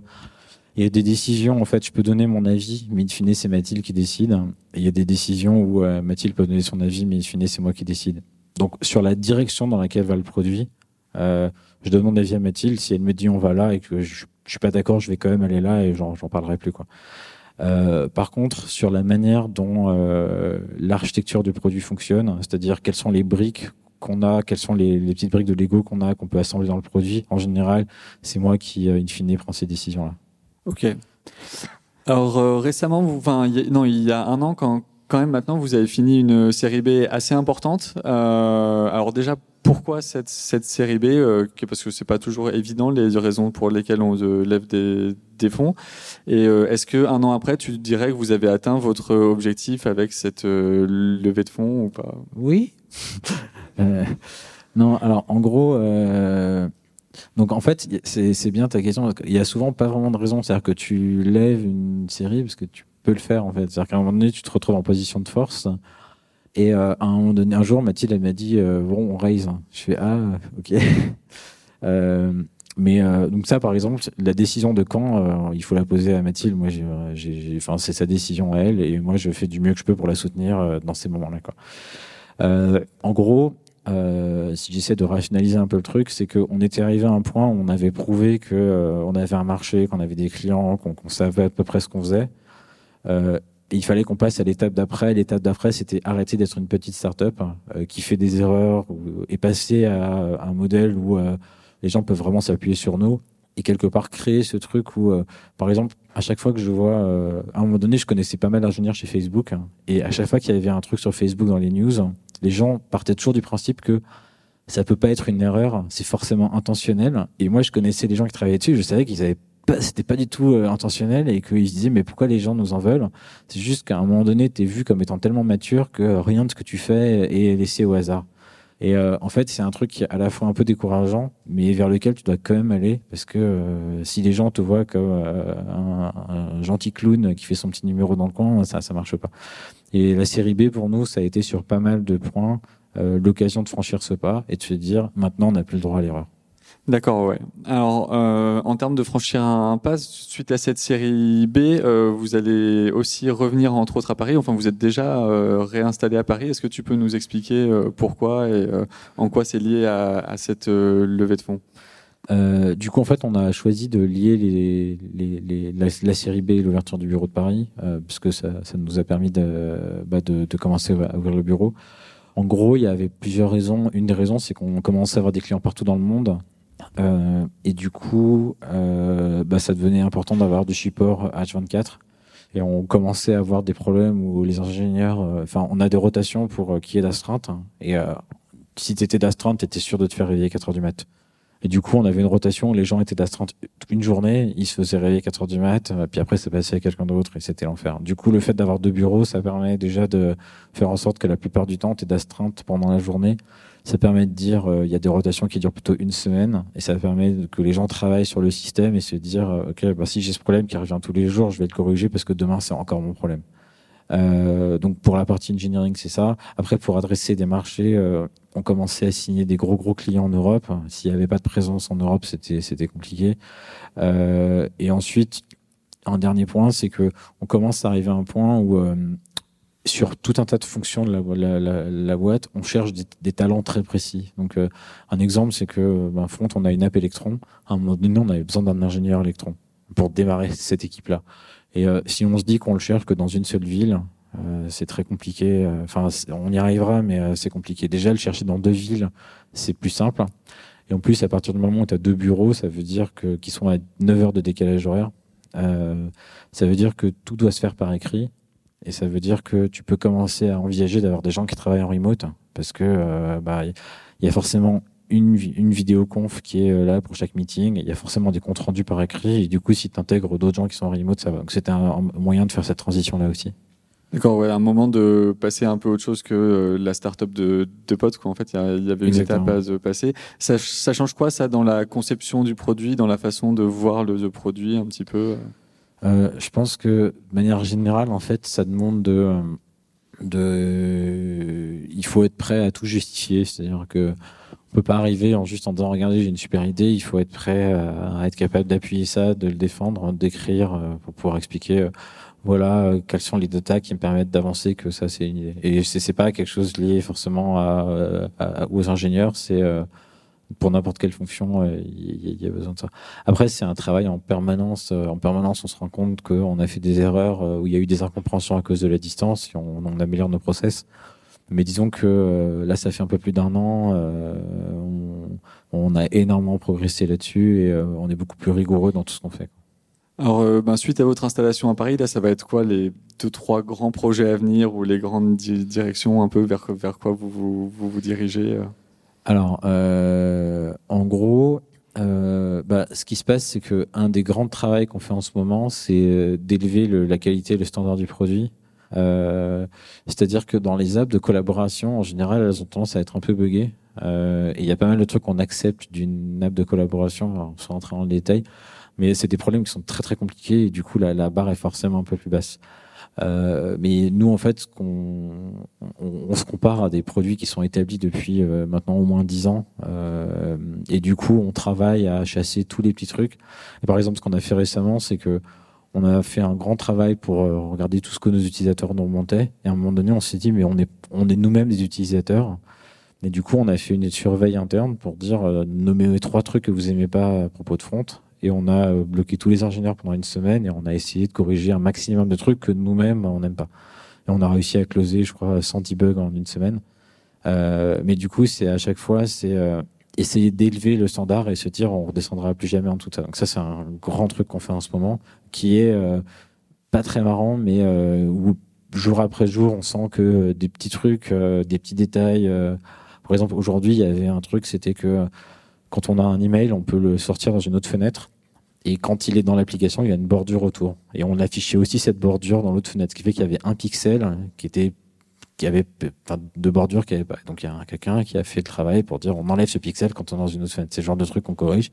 il y a des décisions en fait je peux donner mon avis mais in fine c'est Mathilde qui décide il y a des décisions où euh, Mathilde peut donner son avis mais in fine c'est moi qui décide. Donc sur la direction dans laquelle va le produit, euh, je donne mon avis à Mathilde si elle me dit on va là et que je, je suis pas d'accord je vais quand même aller là et j'en parlerai plus quoi. Euh, par contre, sur la manière dont euh, l'architecture du produit fonctionne, c'est-à-dire quelles sont les briques qu'on a, quelles sont les, petites briques de Lego qu'on a, qu'on peut assembler dans le produit, en général, c'est moi qui, euh, in fine, prends ces décisions-là. Ok. Alors récemment, vous, non, il y a un an, quand, quand même maintenant, vous avez fini une série B assez importante. alors déjà, pourquoi cette, cette série B euh, Parce que c'est pas toujours évident les raisons pour lesquelles on euh, lève des, des fonds. Et euh, est-ce que un an après, tu dirais que vous avez atteint votre objectif avec cette levée de fonds ou pas? Oui. non, alors en gros. Donc en fait, c'est bien ta question. Il y a souvent pas vraiment de raison. C'est-à-dire que tu lèves une série parce que tu peux le faire en fait. C'est-à-dire qu'à un moment donné, tu te retrouves en position de force. Et euh, un moment donné, un jour, Mathilde m'a dit euh, bon, on raise. Je fais ah ok. euh, mais euh, donc ça, par exemple, la décision de quand, euh, il faut la poser à Mathilde. Moi, enfin, c'est sa décision à elle, et moi, je fais du mieux que je peux pour la soutenir dans ces moments-là. Quoi. en gros, si j'essaie de rationaliser un peu le truc, c'est qu'on était arrivé à un point où on avait prouvé que on avait un marché, qu'on avait des clients, qu'on, qu'on savait à peu près ce qu'on faisait. Euh, il fallait qu'on passe à l'étape d'après. L'étape d'après, c'était arrêter d'être une petite start-up hein, euh, qui fait des erreurs et passer à, un modèle où euh, les gens peuvent vraiment s'appuyer sur nous et quelque part créer ce truc où, euh, par exemple, à chaque fois que je vois, à un moment donné, je connaissais pas mal d'ingénieurs chez Facebook hein, et à chaque fois qu'il y avait un truc sur Facebook dans les news, les gens partaient toujours du principe que ça peut pas être une erreur, c'est forcément intentionnel. Et moi, je connaissais les gens qui travaillaient dessus, je savais qu'ils avaient c'était pas du tout euh, intentionnel et qu'ils se disaient mais pourquoi les gens nous en veulent? C'est juste qu'à un moment donné, tu es vu comme étant tellement mature que rien de ce que tu fais est laissé au hasard. Et euh, en fait, c'est un truc qui est à la fois un peu décourageant, mais vers lequel tu dois quand même aller, parce que euh, si les gens te voient comme un, un, gentil clown qui fait son petit numéro dans le coin, ça ça marche pas. Et la série B pour nous, ça a été sur pas mal de points l'occasion de franchir ce pas et de se dire maintenant on n'a plus le droit à l'erreur. D'accord, ouais. Alors, euh, en termes de franchir un pas, suite à cette série B, euh, vous allez aussi revenir entre autres à Paris. Enfin, vous êtes déjà euh, réinstallé à Paris. Est-ce que tu peux nous expliquer euh, pourquoi et euh, en quoi c'est lié à, cette levée de fonds? Du coup, en fait, on a choisi de lier les, les, les la, série B et l'ouverture du bureau de Paris, puisque ça, ça, nous a permis de, bah, de, de commencer à ouvrir le bureau. En gros, il y avait plusieurs raisons. Une des raisons, c'est qu'on commençait à avoir des clients partout dans le monde. Euh, et du coup, euh, bah, ça devenait important d'avoir du support H24. Et on commençait à avoir des problèmes où les ingénieurs, euh, enfin, on a des rotations pour qui est d'astreinte. et si tu étais d'astreinte, tu étais sûr de te faire réveiller 4 heures du mat. Et du coup, on avait une rotation où les gens étaient d'astreinte une journée, ils se faisaient réveiller 4 heures du mat, puis après, ça passait à quelqu'un d'autre et c'était l'enfer. Du coup, le fait d'avoir deux bureaux, ça permet déjà de faire en sorte que la plupart du temps, tu es d'astreinte pendant la journée ça permet de dire, euh, il y a des rotations qui durent plutôt une semaine, et ça permet que les gens travaillent sur le système et se dire, euh, ok, bah, si j'ai ce problème qui revient tous les jours, je vais le corriger parce que demain c'est encore mon problème. Euh, donc pour la partie engineering, c'est ça. Après, pour adresser des marchés, euh, on commençait à signer des gros gros clients en Europe. S'il n'y avait pas de présence en Europe, c'était c'était compliqué. Euh, et ensuite, un dernier point, c'est que on commence à arriver à un point où sur tout un tas de fonctions de la, la, la, boîte, on cherche des, des, talents très précis. Donc, euh, un exemple, c'est que ben, Front, on a une app électron. À un moment donné, on avait besoin d'un ingénieur électron pour démarrer cette équipe-là. Et euh, si on se dit qu'on le cherche que dans une seule ville, euh, c'est très compliqué. Enfin, on y arrivera, mais c'est compliqué. Déjà, le chercher dans deux villes, c'est plus simple. Et en plus, à partir du moment où tu as deux bureaux, ça veut dire que qui sont à 9 heures de décalage horaire. ça veut dire que tout doit se faire par écrit et ça veut dire que tu peux commencer à envisager d'avoir des gens qui travaillent en remote parce que euh, bah il y a forcément une, une vidéoconf qui est euh, là pour chaque meeting. Il y a forcément des comptes rendus par écrit. Et du coup, si tu intègres d'autres gens qui sont en remote, ça va. Donc c'était un, un, moyen de faire cette transition là aussi. D'accord, ouais, un moment de passer un peu autre chose que euh, la start-up de, de potes, quoi. En fait, il y, avait une étape à se passer. Ça, ça change quoi, ça, dans la conception du produit, dans la façon de voir le, le produit un petit peu euh, je pense que de manière générale, en fait, ça demande de, de, il faut être prêt à tout justifier. C'est-à-dire que on peut pas arriver en juste en disant regardez j'ai une super idée. Il faut être prêt à, être capable d'appuyer ça, de le défendre, d'écrire euh, pour pouvoir expliquer. Euh, voilà quels sont les data qui me permettent d'avancer que ça c'est une idée. Et c'est pas quelque chose lié forcément à, à, aux ingénieurs. C'est pour n'importe quelle fonction, il euh, y, a besoin de ça. Après, c'est un travail en permanence. Euh, en permanence, on se rend compte qu'on a fait des erreurs, euh, où il y a eu des incompréhensions à cause de la distance, on, améliore nos process. Mais disons que là, ça fait un peu plus d'un an, on, a énormément progressé là-dessus et on est beaucoup plus rigoureux dans tout ce qu'on fait. Alors, ben, suite à votre installation à Paris, là, ça va être quoi les deux, trois grands projets à venir ou les grandes di directions un peu vers, quoi vous, vous dirigez Alors, en gros, bah, ce qui se passe, c'est que un des grands travaux qu'on fait en ce moment, c'est d'élever la qualité et le standard du produit. Euh, c'est-à-dire que dans les apps de collaboration, en général, elles ont tendance à être un peu buggées. Euh, et il y a pas mal de trucs qu'on accepte d'une app de collaboration, sans rentrer dans le détail. Mais c'est des problèmes qui sont très très compliqués et du coup la, la barre est forcément un peu plus basse. Euh, mais nous, en fait, on, on, se compare à des produits qui sont établis depuis euh, maintenant au moins 10 ans. Euh, et du coup, on travaille à chasser tous les petits trucs. Et par exemple, ce qu'on a fait récemment, c'est que on a fait un grand travail pour euh, regarder tout ce que nos utilisateurs nous remontaient. Et à un moment donné, on s'est dit, mais on est, on est nous-mêmes des utilisateurs. Et du coup, on a fait une surveille interne pour dire, euh, nommez trois trucs que vous aimez pas à propos de Front. Et on a euh, bloqué tous les ingénieurs pendant une semaine et on a essayé de corriger un maximum de trucs que nous-mêmes, on n'aime pas. Et on a réussi à closer, je crois, 110 bugs en une semaine. Euh, mais du coup, c'est à chaque fois, c'est euh, essayer d'élever le standard et se dire on redescendra plus jamais en tout ça. Donc ça, c'est un grand truc qu'on fait en ce moment, qui est pas très marrant, mais où jour après jour, on sent que des petits trucs, des petits détails. par exemple, aujourd'hui, il y avait un truc, c'était que quand on a un email, on peut le sortir dans une autre fenêtre. Et quand il est dans l'application, il y a une bordure autour. Et on affichait aussi cette bordure dans l'autre fenêtre, ce qui fait qu'il y avait un pixel qui était qui avait enfin, deux bordures qui avait pas. Donc il y a quelqu'un qui a fait le travail pour dire on enlève ce pixel quand on est dans une autre fenêtre. C'est le genre de truc qu'on corrige.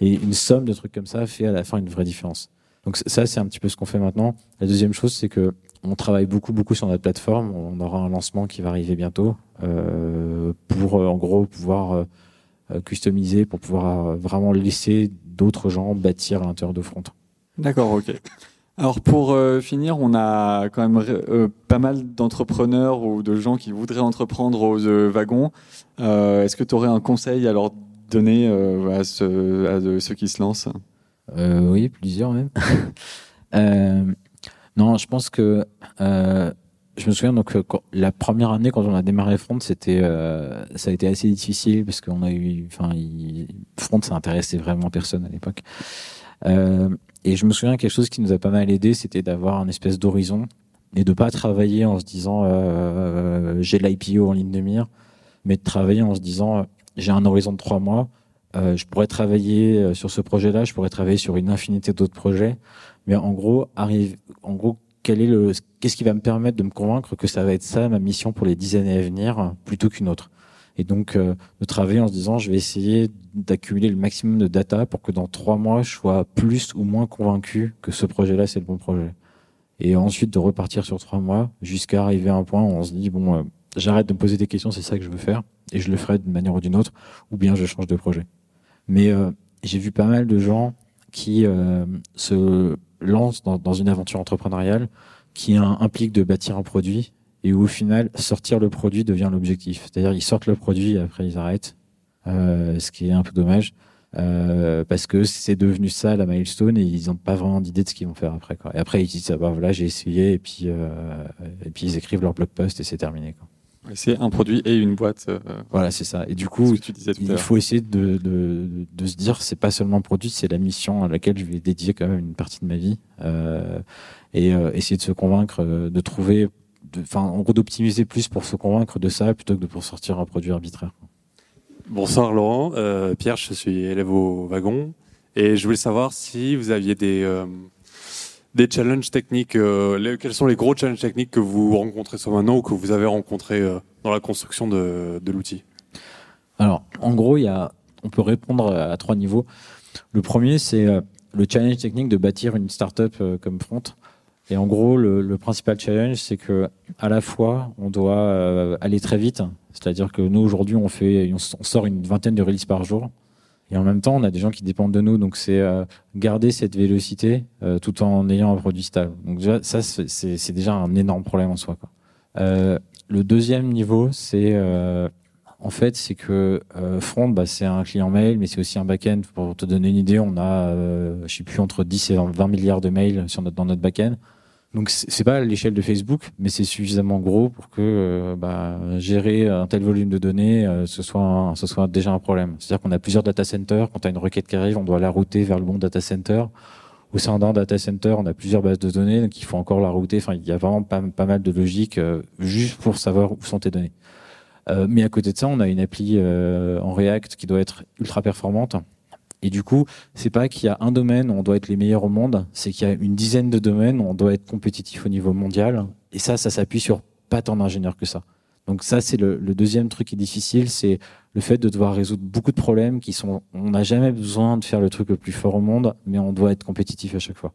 Et une somme de trucs comme ça fait à la fin une vraie différence. Donc ça, c'est un petit peu ce qu'on fait maintenant. La deuxième chose, c'est que on travaille beaucoup, beaucoup sur notre plateforme. On aura un lancement qui va arriver bientôt euh, pour, euh, en gros, pouvoir euh, customiser, pour pouvoir vraiment laisser d'autres gens bâtir à l'intérieur de Front. D'accord, ok. Alors pour euh, finir, on a quand même euh, pas mal d'entrepreneurs ou de gens qui voudraient entreprendre aux euh, wagons. Est-ce que tu aurais un conseil à leur donner à, ceux qui se lancent? Oui, plusieurs même. non, je pense que je me souviens donc la première année quand on a démarré Front, c'était ça a été assez difficile parce qu'on a eu, enfin, Front ça intéressait vraiment personne à l'époque. Euh, et je me souviens quelque chose qui nous a pas mal aidé, c'était d'avoir un espèce d'horizon et de pas travailler en se disant euh, euh j'ai l'IPO en ligne de mire, mais de travailler en se disant euh, j'ai un horizon de trois mois, euh, je pourrais travailler euh, sur ce projet-là, je pourrais travailler sur une infinité d'autres projets, mais en gros arrive, en gros qu'est-ce qui va me permettre de me convaincre que ça va être ça ma mission pour les dix années à venir plutôt qu'une autre? Et donc, euh, de travailler en se disant, je vais essayer d'accumuler le maximum de data pour que dans trois mois, je sois plus ou moins convaincu que ce projet-là, c'est le bon projet. Et ensuite, de repartir sur trois mois jusqu'à arriver à un point où on se dit, bon, euh, j'arrête de me poser des questions, c'est ça que je veux faire, et je le ferai d'une manière ou d'une autre, ou bien je change de projet. Mais euh, j'ai vu pas mal de gens qui se lancent dans, dans, une aventure entrepreneuriale qui implique de bâtir un produit et où au final sortir le produit devient l'objectif. C'est-à-dire ils sortent le produit et après ils arrêtent, euh, ce qui est un peu dommage euh, parce que c'est devenu ça la milestone et ils n'ont pas vraiment d'idée de ce qu'ils vont faire après. Quoi. Et après ils disent ah bah voilà j'ai essayé et puis euh, et puis ils écrivent leur blog post et c'est terminé. Quoi. C'est un produit et une boîte. Euh, voilà, c'est ça. Et du coup, il faut essayer de, de, de se dire, c'est pas seulement un produit, c'est la mission à laquelle je vais dédier quand même une partie de ma vie. Euh, et euh, essayer de se convaincre, de trouver enfin, en gros, d'optimiser plus pour se convaincre de ça plutôt que de pour sortir un produit arbitraire. Bonsoir Laurent, euh, Pierre, je suis élève au wagon et je voulais savoir si vous aviez des euh, des challenges techniques. Euh, quels sont les gros challenges techniques que vous rencontrez ce maintenant ou que vous avez rencontrés euh, dans la construction de, l'outil? Alors, en gros, y a, on peut répondre à trois niveaux. Le premier, c'est euh, le challenge technique de bâtir une startup comme Front. Et en gros, le, principal challenge, c'est que à la fois, on doit aller très vite. C'est-à-dire que nous, aujourd'hui, on fait, on sort une vingtaine de releases par jour. Et en même temps, on a des gens qui dépendent de nous. Donc, c'est euh, garder cette vélocité euh, tout en ayant un produit stable. Donc, ça, c'est déjà un énorme problème en soi. Quoi. le deuxième niveau, c'est en fait, c'est que Front, bah, c'est un client mail, mais c'est aussi un back-end. Pour te donner une idée, on a, je sais plus, entre 10 et 20 milliards de mails dans notre back-end. Donc c'est pas l'échelle de Facebook, mais c'est suffisamment gros pour que euh, bah, gérer un tel volume de données, euh, ce soit ce soit déjà un problème. C'est-à-dire qu'on a plusieurs data centers. Quand tu as une requête qui arrive, on doit la router vers le bon data center. Au sein d'un data center, on a plusieurs bases de données, donc il faut encore la router. Enfin, il y a vraiment pas, mal de logique euh, juste pour savoir où sont tes données. Mais à côté de ça, on a une appli en React qui doit être ultra performante. Et du coup, c'est pas qu'il y a un domaine où on doit être les meilleurs au monde, c'est qu'il y a une dizaine de domaines où on doit être compétitif au niveau mondial. Et ça, ça s'appuie sur pas tant d'ingénieurs que ça. Donc ça, c'est le, deuxième truc qui est difficile, c'est le fait de devoir résoudre beaucoup de problèmes qui sont, on n'a jamais besoin de faire le truc le plus fort au monde, mais on doit être compétitif à chaque fois.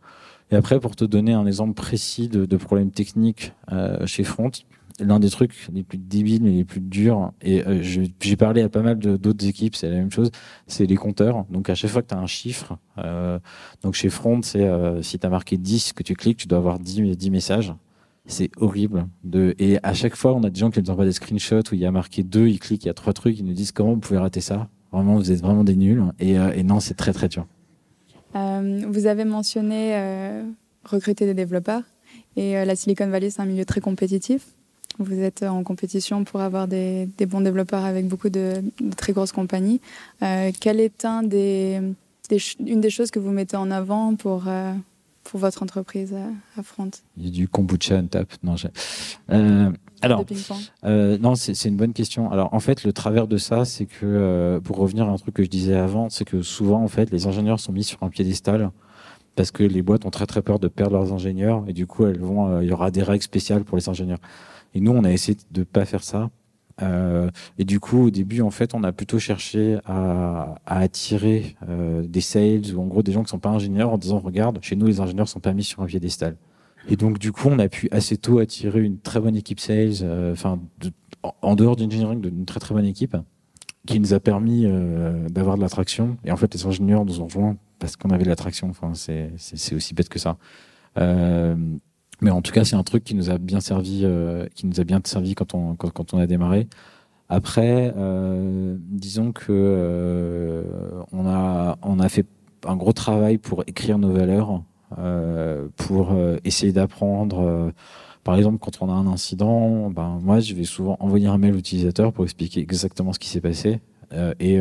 Et après, pour te donner un exemple précis de, de problèmes techniques euh, chez Front, l'un des trucs les plus débiles les plus durs, et euh, j'ai parlé à pas mal d'autres équipes, c'est la même chose, c'est les compteurs. Donc à chaque fois que tu as un chiffre, euh, donc chez Front, c'est euh, si tu as marqué 10 que tu cliques, tu dois avoir 10, 10 messages. C'est horrible. Et à chaque fois, on a des gens qui nous envoient des screenshots où il y a marqué 2, ils cliquent, il y a trois trucs, ils nous disent comment vous pouvez rater ça. Vraiment, vous êtes vraiment des nuls. Et, et non, c'est très très dur. Vous avez mentionné recruter des développeurs. Et la Silicon Valley, c'est un milieu très compétitif. Vous êtes en compétition pour avoir des, des bons développeurs avec beaucoup de, de très grosses compagnies. Euh, quel est un des, des, une des choses que vous mettez en avant pour, euh, pour votre entreprise à, à, Front Il y a du kombucha on tap. Non, euh, alors, euh, non, c'est une bonne question. Alors, en fait, le travers de ça, c'est que, pour revenir à un truc que je disais avant, c'est que souvent, en fait, les ingénieurs sont mis sur un piédestal parce que les boîtes ont très très peur de perdre leurs ingénieurs et du coup, elles vont, euh, il y aura des règles spéciales pour les ingénieurs. Et nous, on a essayé de pas faire ça. Euh, et du coup, au début, en fait, on a plutôt cherché à, à attirer euh, des sales ou en gros des gens qui sont pas ingénieurs en disant regarde, chez nous, les ingénieurs sont pas mis sur un piédestal. Et donc, du coup, on a pu assez tôt attirer une très bonne équipe sales, euh, enfin, de, en dehors d'engineering, d'une très très bonne équipe qui nous a permis euh, d'avoir de l'attraction. Et en fait, les ingénieurs nous ont rejoints parce qu'on avait de l'attraction. C'est aussi bête que ça. Euh, mais en tout cas, c'est un truc qui nous a bien servi, euh, qui nous a bien servi quand on a démarré. Après, euh, disons que on a fait un gros travail pour écrire nos valeurs, pour essayer d'apprendre. Par exemple, quand on a un incident, ben moi, je vais souvent envoyer un mail à l'utilisateur pour expliquer exactement ce qui s'est passé et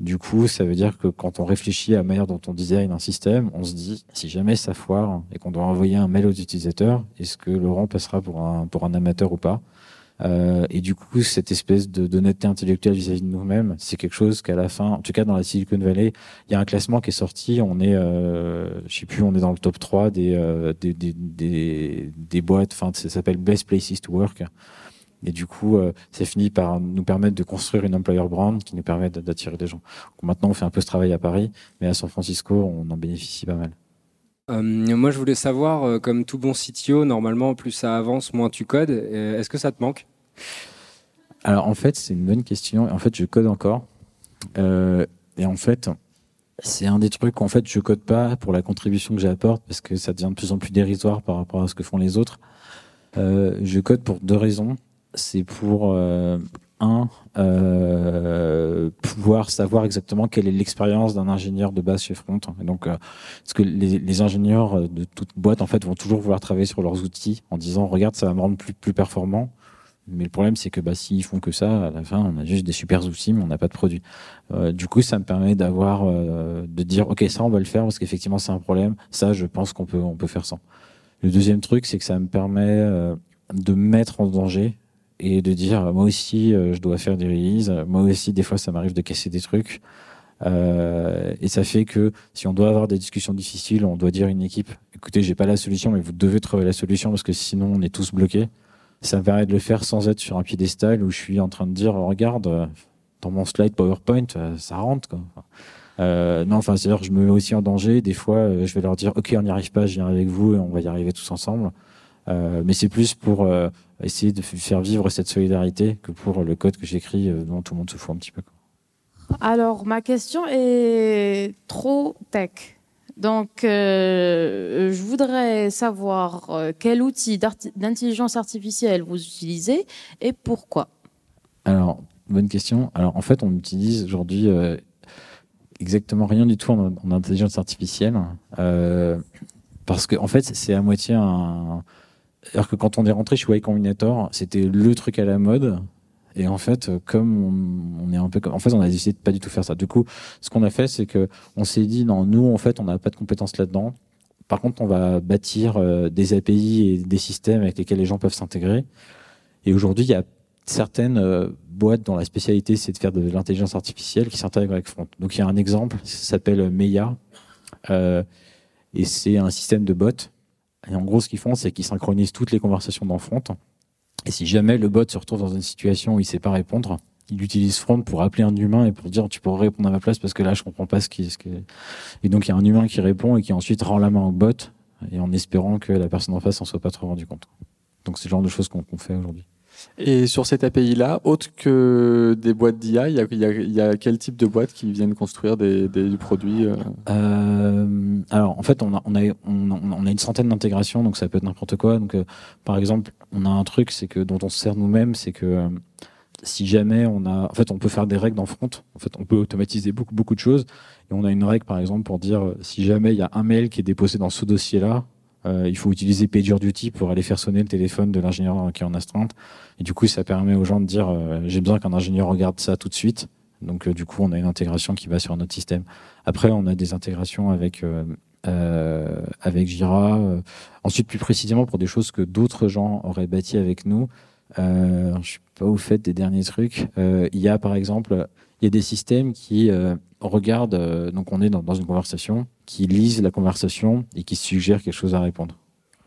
du coup, ça veut dire que quand on réfléchit à la manière dont on design un système, on se dit, si jamais ça foire et qu'on doit envoyer un mail aux utilisateurs, est-ce que Laurent passera pour un, pour un amateur ou pas? Euh, Et du coup, cette espèce de d'honnêteté intellectuelle vis-à-vis de nous-mêmes, c'est quelque chose qu'à la fin, en tout cas dans la Silicon Valley, il y a un classement qui est sorti, on est, euh, je sais plus, on est dans le top 3 des, euh, des, des, des, boîtes, enfin, ça s'appelle Best Places to Work. Et du coup, euh, c'est fini par nous permettre de construire une employer brand qui nous permet d'attirer des gens. Donc maintenant, on fait un peu ce travail à Paris, mais à San Francisco, on en bénéficie pas mal. Euh, moi, je voulais savoir, euh, comme tout bon CTO, normalement, plus ça avance, moins tu codes. Est-ce que ça te manque? Alors, en fait, c'est une bonne question. En fait, je code encore. Et en fait, c'est un des trucs qu'en fait, je code pas pour la contribution que j'apporte parce que ça devient de plus en plus dérisoire par rapport à ce que font les autres. Je code pour deux raisons c'est pour euh, un euh, pouvoir savoir exactement quelle est l'expérience d'un ingénieur de base chez Front. Donc, euh, parce que les, ingénieurs de toute boîte en fait vont toujours vouloir travailler sur leurs outils en disant regarde ça va me rendre plus plus performant. Mais le problème, c'est que bah, s'ils font que ça, à la fin, on a juste des super outils, mais on n'a pas de produit. Euh, du coup, ça me permet d'avoir, euh, de dire, ok, ça, on va le faire parce qu'effectivement, c'est un problème. Ça, je pense qu'on peut, on peut faire sans. Le deuxième truc, c'est que ça me permet euh, de mettre en danger et de dire moi aussi euh, je dois faire des releases, moi aussi des fois ça m'arrive de casser des trucs. Euh, et ça fait que si on doit avoir des discussions difficiles, on doit dire à une équipe écoutez, j'ai pas la solution, mais vous devez trouver la solution parce que sinon on est tous bloqués. Ça me permet de le faire sans être sur un piédestal où je suis en train de dire regarde, dans mon slide PowerPoint, ça rentre. Euh, non, enfin, c'est-à-dire je me mets aussi en danger. Des fois, je vais leur dire ok, on n'y arrive pas, je viens avec vous et on va y arriver tous ensemble. Euh, mais c'est plus pour euh, essayer de faire vivre cette solidarité que pour le code que j'écris euh, dont tout le monde se fout un petit peu. Alors, ma question est trop tech. Donc, euh, je voudrais savoir quel outil d'intelligence artificielle vous utilisez et pourquoi? Alors, bonne question. Alors, en fait, on utilise aujourd'hui euh, exactement rien du tout en, en intelligence artificielle parce que, en fait, c'est à moitié un alors que quand on est rentré chez Y Combinator, c'était le truc à la mode. Et en fait, comme on, est un peu comme, en fait, on a décidé de pas du tout faire ça. Du coup, ce qu'on a fait, c'est que on s'est dit, non, nous, en fait, on n'a pas de compétences là-dedans. Par contre, on va bâtir euh, des API et des systèmes avec lesquels les gens peuvent s'intégrer. Et aujourd'hui, il y a certaines euh, boîtes dont la spécialité c'est de faire de l'intelligence artificielle qui s'intègrent avec Front. Donc il y a un exemple, ça s'appelle Meia, euh, et c'est un système de bot. Et en gros, ce qu'ils font, c'est qu'ils synchronisent toutes les conversations dans Front. Et si jamais le bot se retrouve dans une situation où il sait pas répondre, il utilise Front pour appeler un humain et pour dire tu pourrais répondre à ma place parce que là je comprends pas ce qui. Ce que... Et donc il y a un humain qui répond et qui ensuite rend la main au bot et en espérant que la personne en face en soit pas trop rendu compte. Donc c'est le genre de choses qu'on fait aujourd'hui. Et sur cette API-là, autre que des boîtes d'IA, il y a, quel type de boîtes qui viennent construire des, des produits euh, Euh, alors, en fait, on a, une centaine d'intégrations, donc ça peut être n'importe quoi. Donc, euh, par exemple, on a un truc, c'est que dont on se sert nous-mêmes, c'est que euh, si jamais on a, en fait, on peut faire des règles dans Front. En fait, on peut automatiser beaucoup, de choses. Et on a une règle, par exemple, pour dire si jamais il y a un mail qui est déposé dans ce dossier-là, euh, il faut utiliser PagerDuty pour aller faire sonner le téléphone de l'ingénieur qui est en astreinte. Et du coup, ça permet aux gens de dire euh, j'ai besoin qu'un ingénieur regarde ça tout de suite. Donc, euh, du coup, on a une intégration qui va sur notre système. Après, on a des intégrations avec avec Jira. Ensuite, plus précisément pour des choses que d'autres gens auraient bâties avec nous. Je suis pas au fait des derniers trucs. Il y a par exemple, il y a des systèmes qui euh, regardent. euh, donc, on est dans, dans une conversation, qui lisent la conversation et qui suggèrent quelque chose à répondre.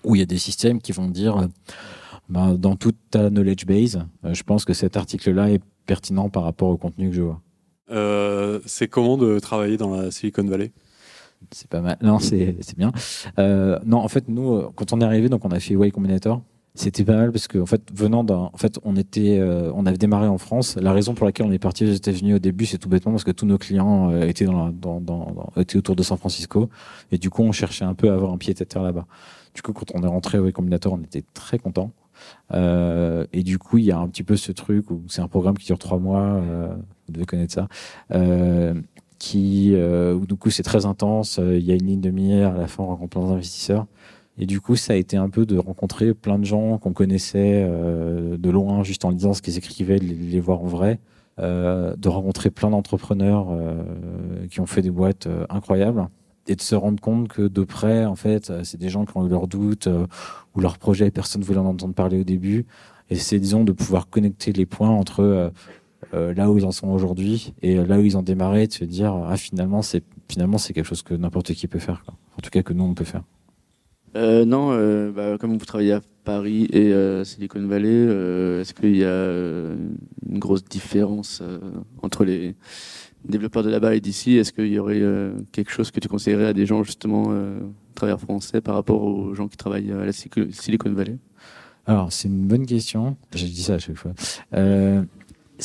Ou il y a des systèmes qui vont dire. euh, ben, dans toute ta knowledge base, je pense que cet article-là est pertinent par rapport au contenu que je vois. C'est comment de travailler dans la Silicon Valley? C'est pas mal. Non, c'est bien. Non, en fait, nous, quand on est arrivé, donc on a fait Y Combinator. C'était pas mal parce que, en fait, venant d'un, en fait, on était, euh, on avait démarré en France. La raison pour laquelle on est parti aux États-Unis au début, c'est tout bêtement parce que tous nos clients euh, étaient dans, la- dans, dans, étaient autour de San Francisco, et du coup, on cherchait un peu à avoir un pied à terre là-bas. Du coup, quand on est rentré au Combinator, on était très content. Euh, et du coup, il y a un petit peu ce truc où c'est un programme qui dure trois mois. euh, vous devez connaître ça. Euh, qui, où du coup, c'est très intense. Il y a une ligne de mire. À la fin, on rencontre plein d'investisseurs. Et du coup, ça a été un peu de rencontrer plein de gens qu'on connaissait euh, de loin, juste en lisant ce qu'ils écrivaient, de les, voir en vrai. Euh, de rencontrer plein d'entrepreneurs euh, qui ont fait des boîtes incroyables et de se rendre compte que de près, en fait, c'est des gens qui ont eu leurs doutes ou leurs projets, personne ne voulait en entendre parler au début. Et c'est, disons, de pouvoir connecter les points entre là où ils en sont aujourd'hui et là où ils ont démarré, de se dire, ah, finalement, c'est, finalement, c'est quelque chose que n'importe qui peut faire. En tout cas, que nous, on peut faire. Euh, non, euh, bah, comme vous travaillez à Paris et euh, Silicon Valley, euh, est-ce qu'il y a euh, une grosse différence entre les développeurs de là-bas et d'ici? Est-ce qu'il y aurait quelque chose que tu conseillerais à des gens justement travers français par rapport aux gens qui travaillent à la Silicon Valley? Alors, c'est une bonne question. J'ai dit ça à chaque fois.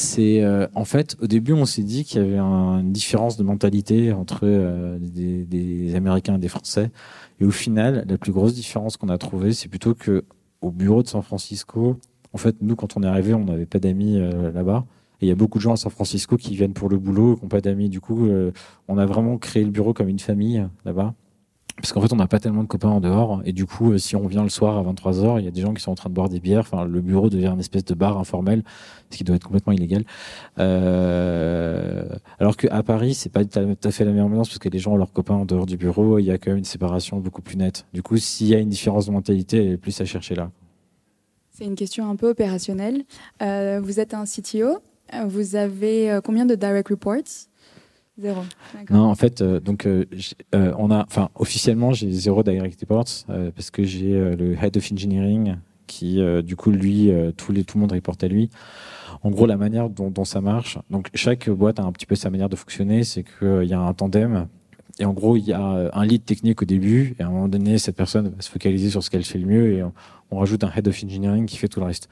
C'est euh, en fait au début on s'est dit qu'il y avait un- une différence de mentalité entre euh, des, des Américains et des Français. Et au final la plus grosse différence qu'on a trouvée c'est plutôt que au bureau de San Francisco en fait nous quand on est arrivé on n'avait pas d'amis euh, là-bas. Et il y a beaucoup de gens à San Francisco qui viennent pour le boulot qui n'ont pas d'amis. Du coup euh, on a vraiment créé le bureau comme une famille là-bas parce qu'en fait, on n'a pas tellement de copains en dehors. Et du coup, euh, si on vient le soir à 23h, il y a des gens qui sont en train de boire des bières. Enfin, le bureau devient une espèce de bar informel, ce qui doit être complètement illégal. Euh, alors qu'à Paris, c'est pas tout à fait la même ambiance parce que les gens ont leurs copains en dehors du bureau. Il y a quand même une séparation beaucoup plus nette. Du coup, s'il y a une différence de mentalité, elle est plus à chercher là. C'est une question un peu opérationnelle. Euh, vous êtes un CTO. Vous avez combien de direct reports? Zéro. Non, en fait, euh, donc euh, euh, on a, enfin, officiellement, j'ai zéro direct reports euh, parce que j'ai euh, le head of engineering qui, euh, du coup, lui, euh, tous les, tout le monde reporte à lui. En gros, la manière dont, dont ça marche, donc chaque boîte a un petit peu sa manière de fonctionner, c'est qu'il y a un tandem. Et en gros, il y a un lead technique au début, et à un moment donné, cette personne va se focaliser sur ce qu'elle fait le mieux, et on, on rajoute un head of engineering qui fait tout le reste.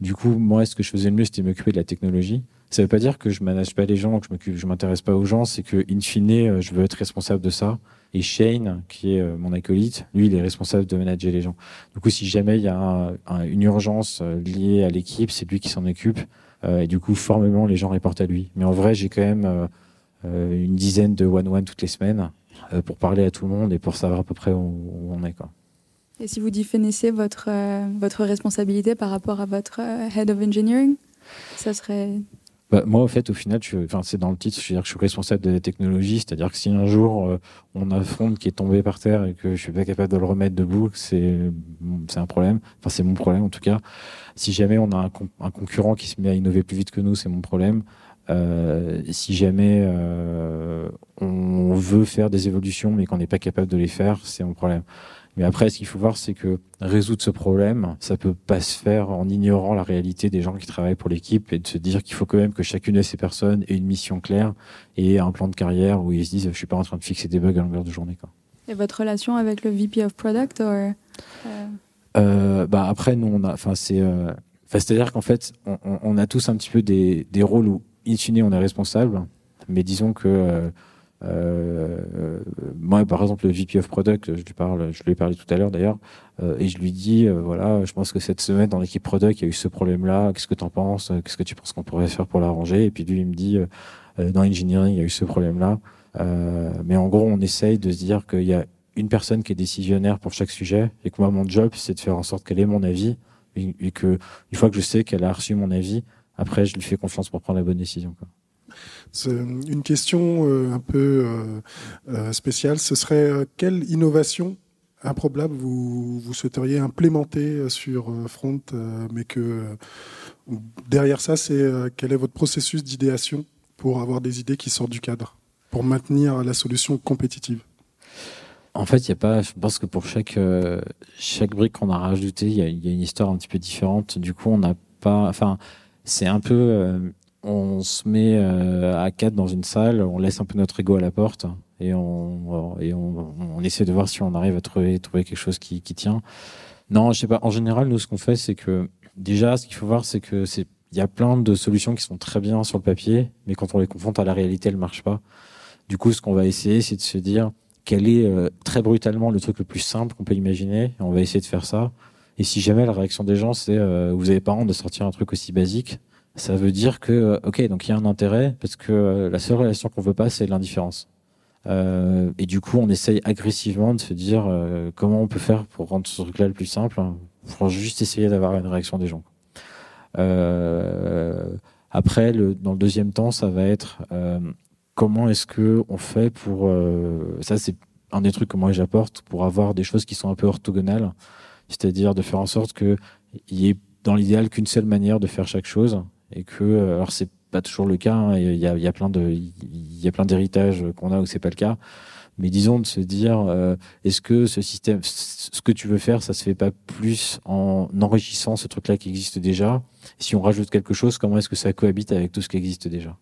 Du coup, moi, ce que je faisais le mieux, c'était m'occuper de la technologie. Ça veut pas dire que je manage pas les gens, que je m'intéresse pas aux gens, c'est que, in fine, euh, je veux être responsable de ça. Et Shane, qui est euh, mon acolyte, lui, il est responsable de manager les gens. Du coup, si jamais il y a un- un- une urgence euh, liée à l'équipe, c'est lui qui s'en occupe. Et du coup, formellement, les gens reportent à lui. Mais en vrai, j'ai quand même une dizaine de one-one toutes les semaines pour parler à tout le monde et pour savoir à peu près où, on est. Et si vous définissez votre, votre responsabilité par rapport à votre head of engineering, ça serait bah, moi, au fait, au final, c'est dans le titre, je veux dire que je suis responsable de la technologie, c'est-à-dire que si un jour euh, on a un qui est tombé par terre et que je suis pas capable de le remettre debout, c'est c'est un problème. Enfin, c'est mon problème en tout cas. Si jamais on a un, un concurrent qui se met à innover plus vite que nous, c'est mon problème. Euh, si jamais euh, on veut faire des évolutions mais qu'on n'est pas capable de les faire, c'est mon problème. Mais après, ce qu'il faut voir, c'est que résoudre ce problème, ça peut pas se faire en ignorant la réalité des gens qui travaillent pour l'équipe et de se dire qu'il faut quand même que chacune de ces personnes ait une mission claire et un plan de carrière où ils se disent je suis pas en train de fixer des bugs à longueur de journée. Quoi. Et votre relation avec le VP of Product or, euh... Euh, bah après, nous, on a, enfin, c'est, euh, c'est-à-dire qu'en fait, on, on, a tous un petit peu des, des rôles où, in fine, on est responsable, mais disons que moi, par exemple, le VP of Product, je lui parle, je lui ai parlé tout à l'heure d'ailleurs, euh, et je lui dis, euh, voilà, je pense que cette semaine dans l'équipe Product, il y a eu ce problème-là. Qu'est-ce que tu en penses Qu'est-ce que tu penses qu'on pourrait faire pour l'arranger Et puis lui, il me dit, euh, dans engineering, il y a eu ce problème-là. mais en gros, on essaye de se dire qu'il y a une personne qui est décisionnaire pour chaque sujet, et que moi, mon job, c'est de faire en sorte qu'elle ait mon avis, et que une fois que je sais qu'elle a reçu mon avis, après, je lui fais confiance pour prendre la bonne décision. Quoi. Une question euh, un peu euh, euh, spéciale. Ce serait quelle innovation improbable vous, souhaiteriez implémenter sur Front, mais que derrière ça, c'est quel est votre processus d'idéation pour avoir des idées qui sortent du cadre, pour maintenir la solution compétitive? En fait, il a pas. Je pense que pour chaque chaque brique qu'on a rajoutée, il y, a une histoire un petit peu différente. Du coup, on n'a pas. Enfin, c'est un peu on se met euh, à quatre dans une salle, on laisse un peu notre ego à la porte et on, et on, on essaie de voir si on arrive à trouver, trouver quelque chose qui, qui tient. Non, je sais pas. En général, nous, ce qu'on fait, c'est que déjà, ce qu'il faut voir, c'est que c'est il y a plein de solutions qui sont très bien sur le papier, mais quand on les confronte à la réalité, elles marchent pas. Du coup, ce qu'on va essayer, c'est de se dire quel est euh, très brutalement le truc le plus simple qu'on peut imaginer. Et on va essayer de faire ça. Et si jamais la réaction des gens, c'est euh, vous avez pas honte de sortir un truc aussi basique, ça veut dire que, euh, ok, donc il y a un intérêt parce que euh, la seule relation qu'on veut pas, c'est l'indifférence. Euh, et du coup, on essaye agressivement de se dire comment on peut faire pour rendre ce truc-là le plus simple, hein, pour juste essayer d'avoir une réaction des gens. Après, dans le deuxième temps, ça va être comment est-ce que on fait pour ça, c'est un des trucs que moi j'apporte pour avoir des choses qui sont un peu orthogonales, c'est-à-dire de faire en sorte que il y ait dans l'idéal qu'une seule manière de faire chaque chose et que euh, alors c'est pas toujours le cas hein, il y, a, y a plein de il y a plein d'héritages qu'on a où c'est pas le cas. Mais disons de se dire euh, est-ce que ce système ce que tu veux faire ça se fait pas plus en enrichissant ce truc là qui existe déjà? Si on rajoute quelque chose comment est-ce que ça cohabite avec tout ce qui existe déjà?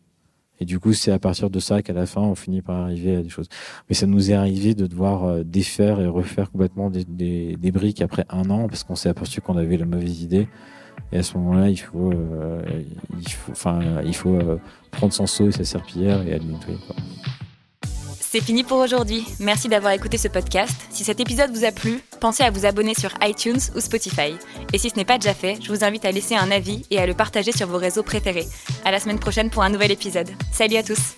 Et du coup c'est à partir de ça qu'à la fin on finit par arriver à des choses. Mais ça nous est arrivé de devoir euh, défaire et refaire complètement des, des, des briques après un an parce qu'on s'est aperçu qu'on avait la mauvaise idée et à ce moment-là, il faut, euh, euh, prendre son seau et sa serpillière et aller. C'est fini pour aujourd'hui. Merci d'avoir écouté ce podcast. Si cet épisode vous a plu, pensez à vous abonner sur iTunes ou Spotify. Et si ce n'est pas déjà fait, je vous invite à laisser un avis et à le partager sur vos réseaux préférés. À la semaine prochaine pour un nouvel épisode. Salut à tous.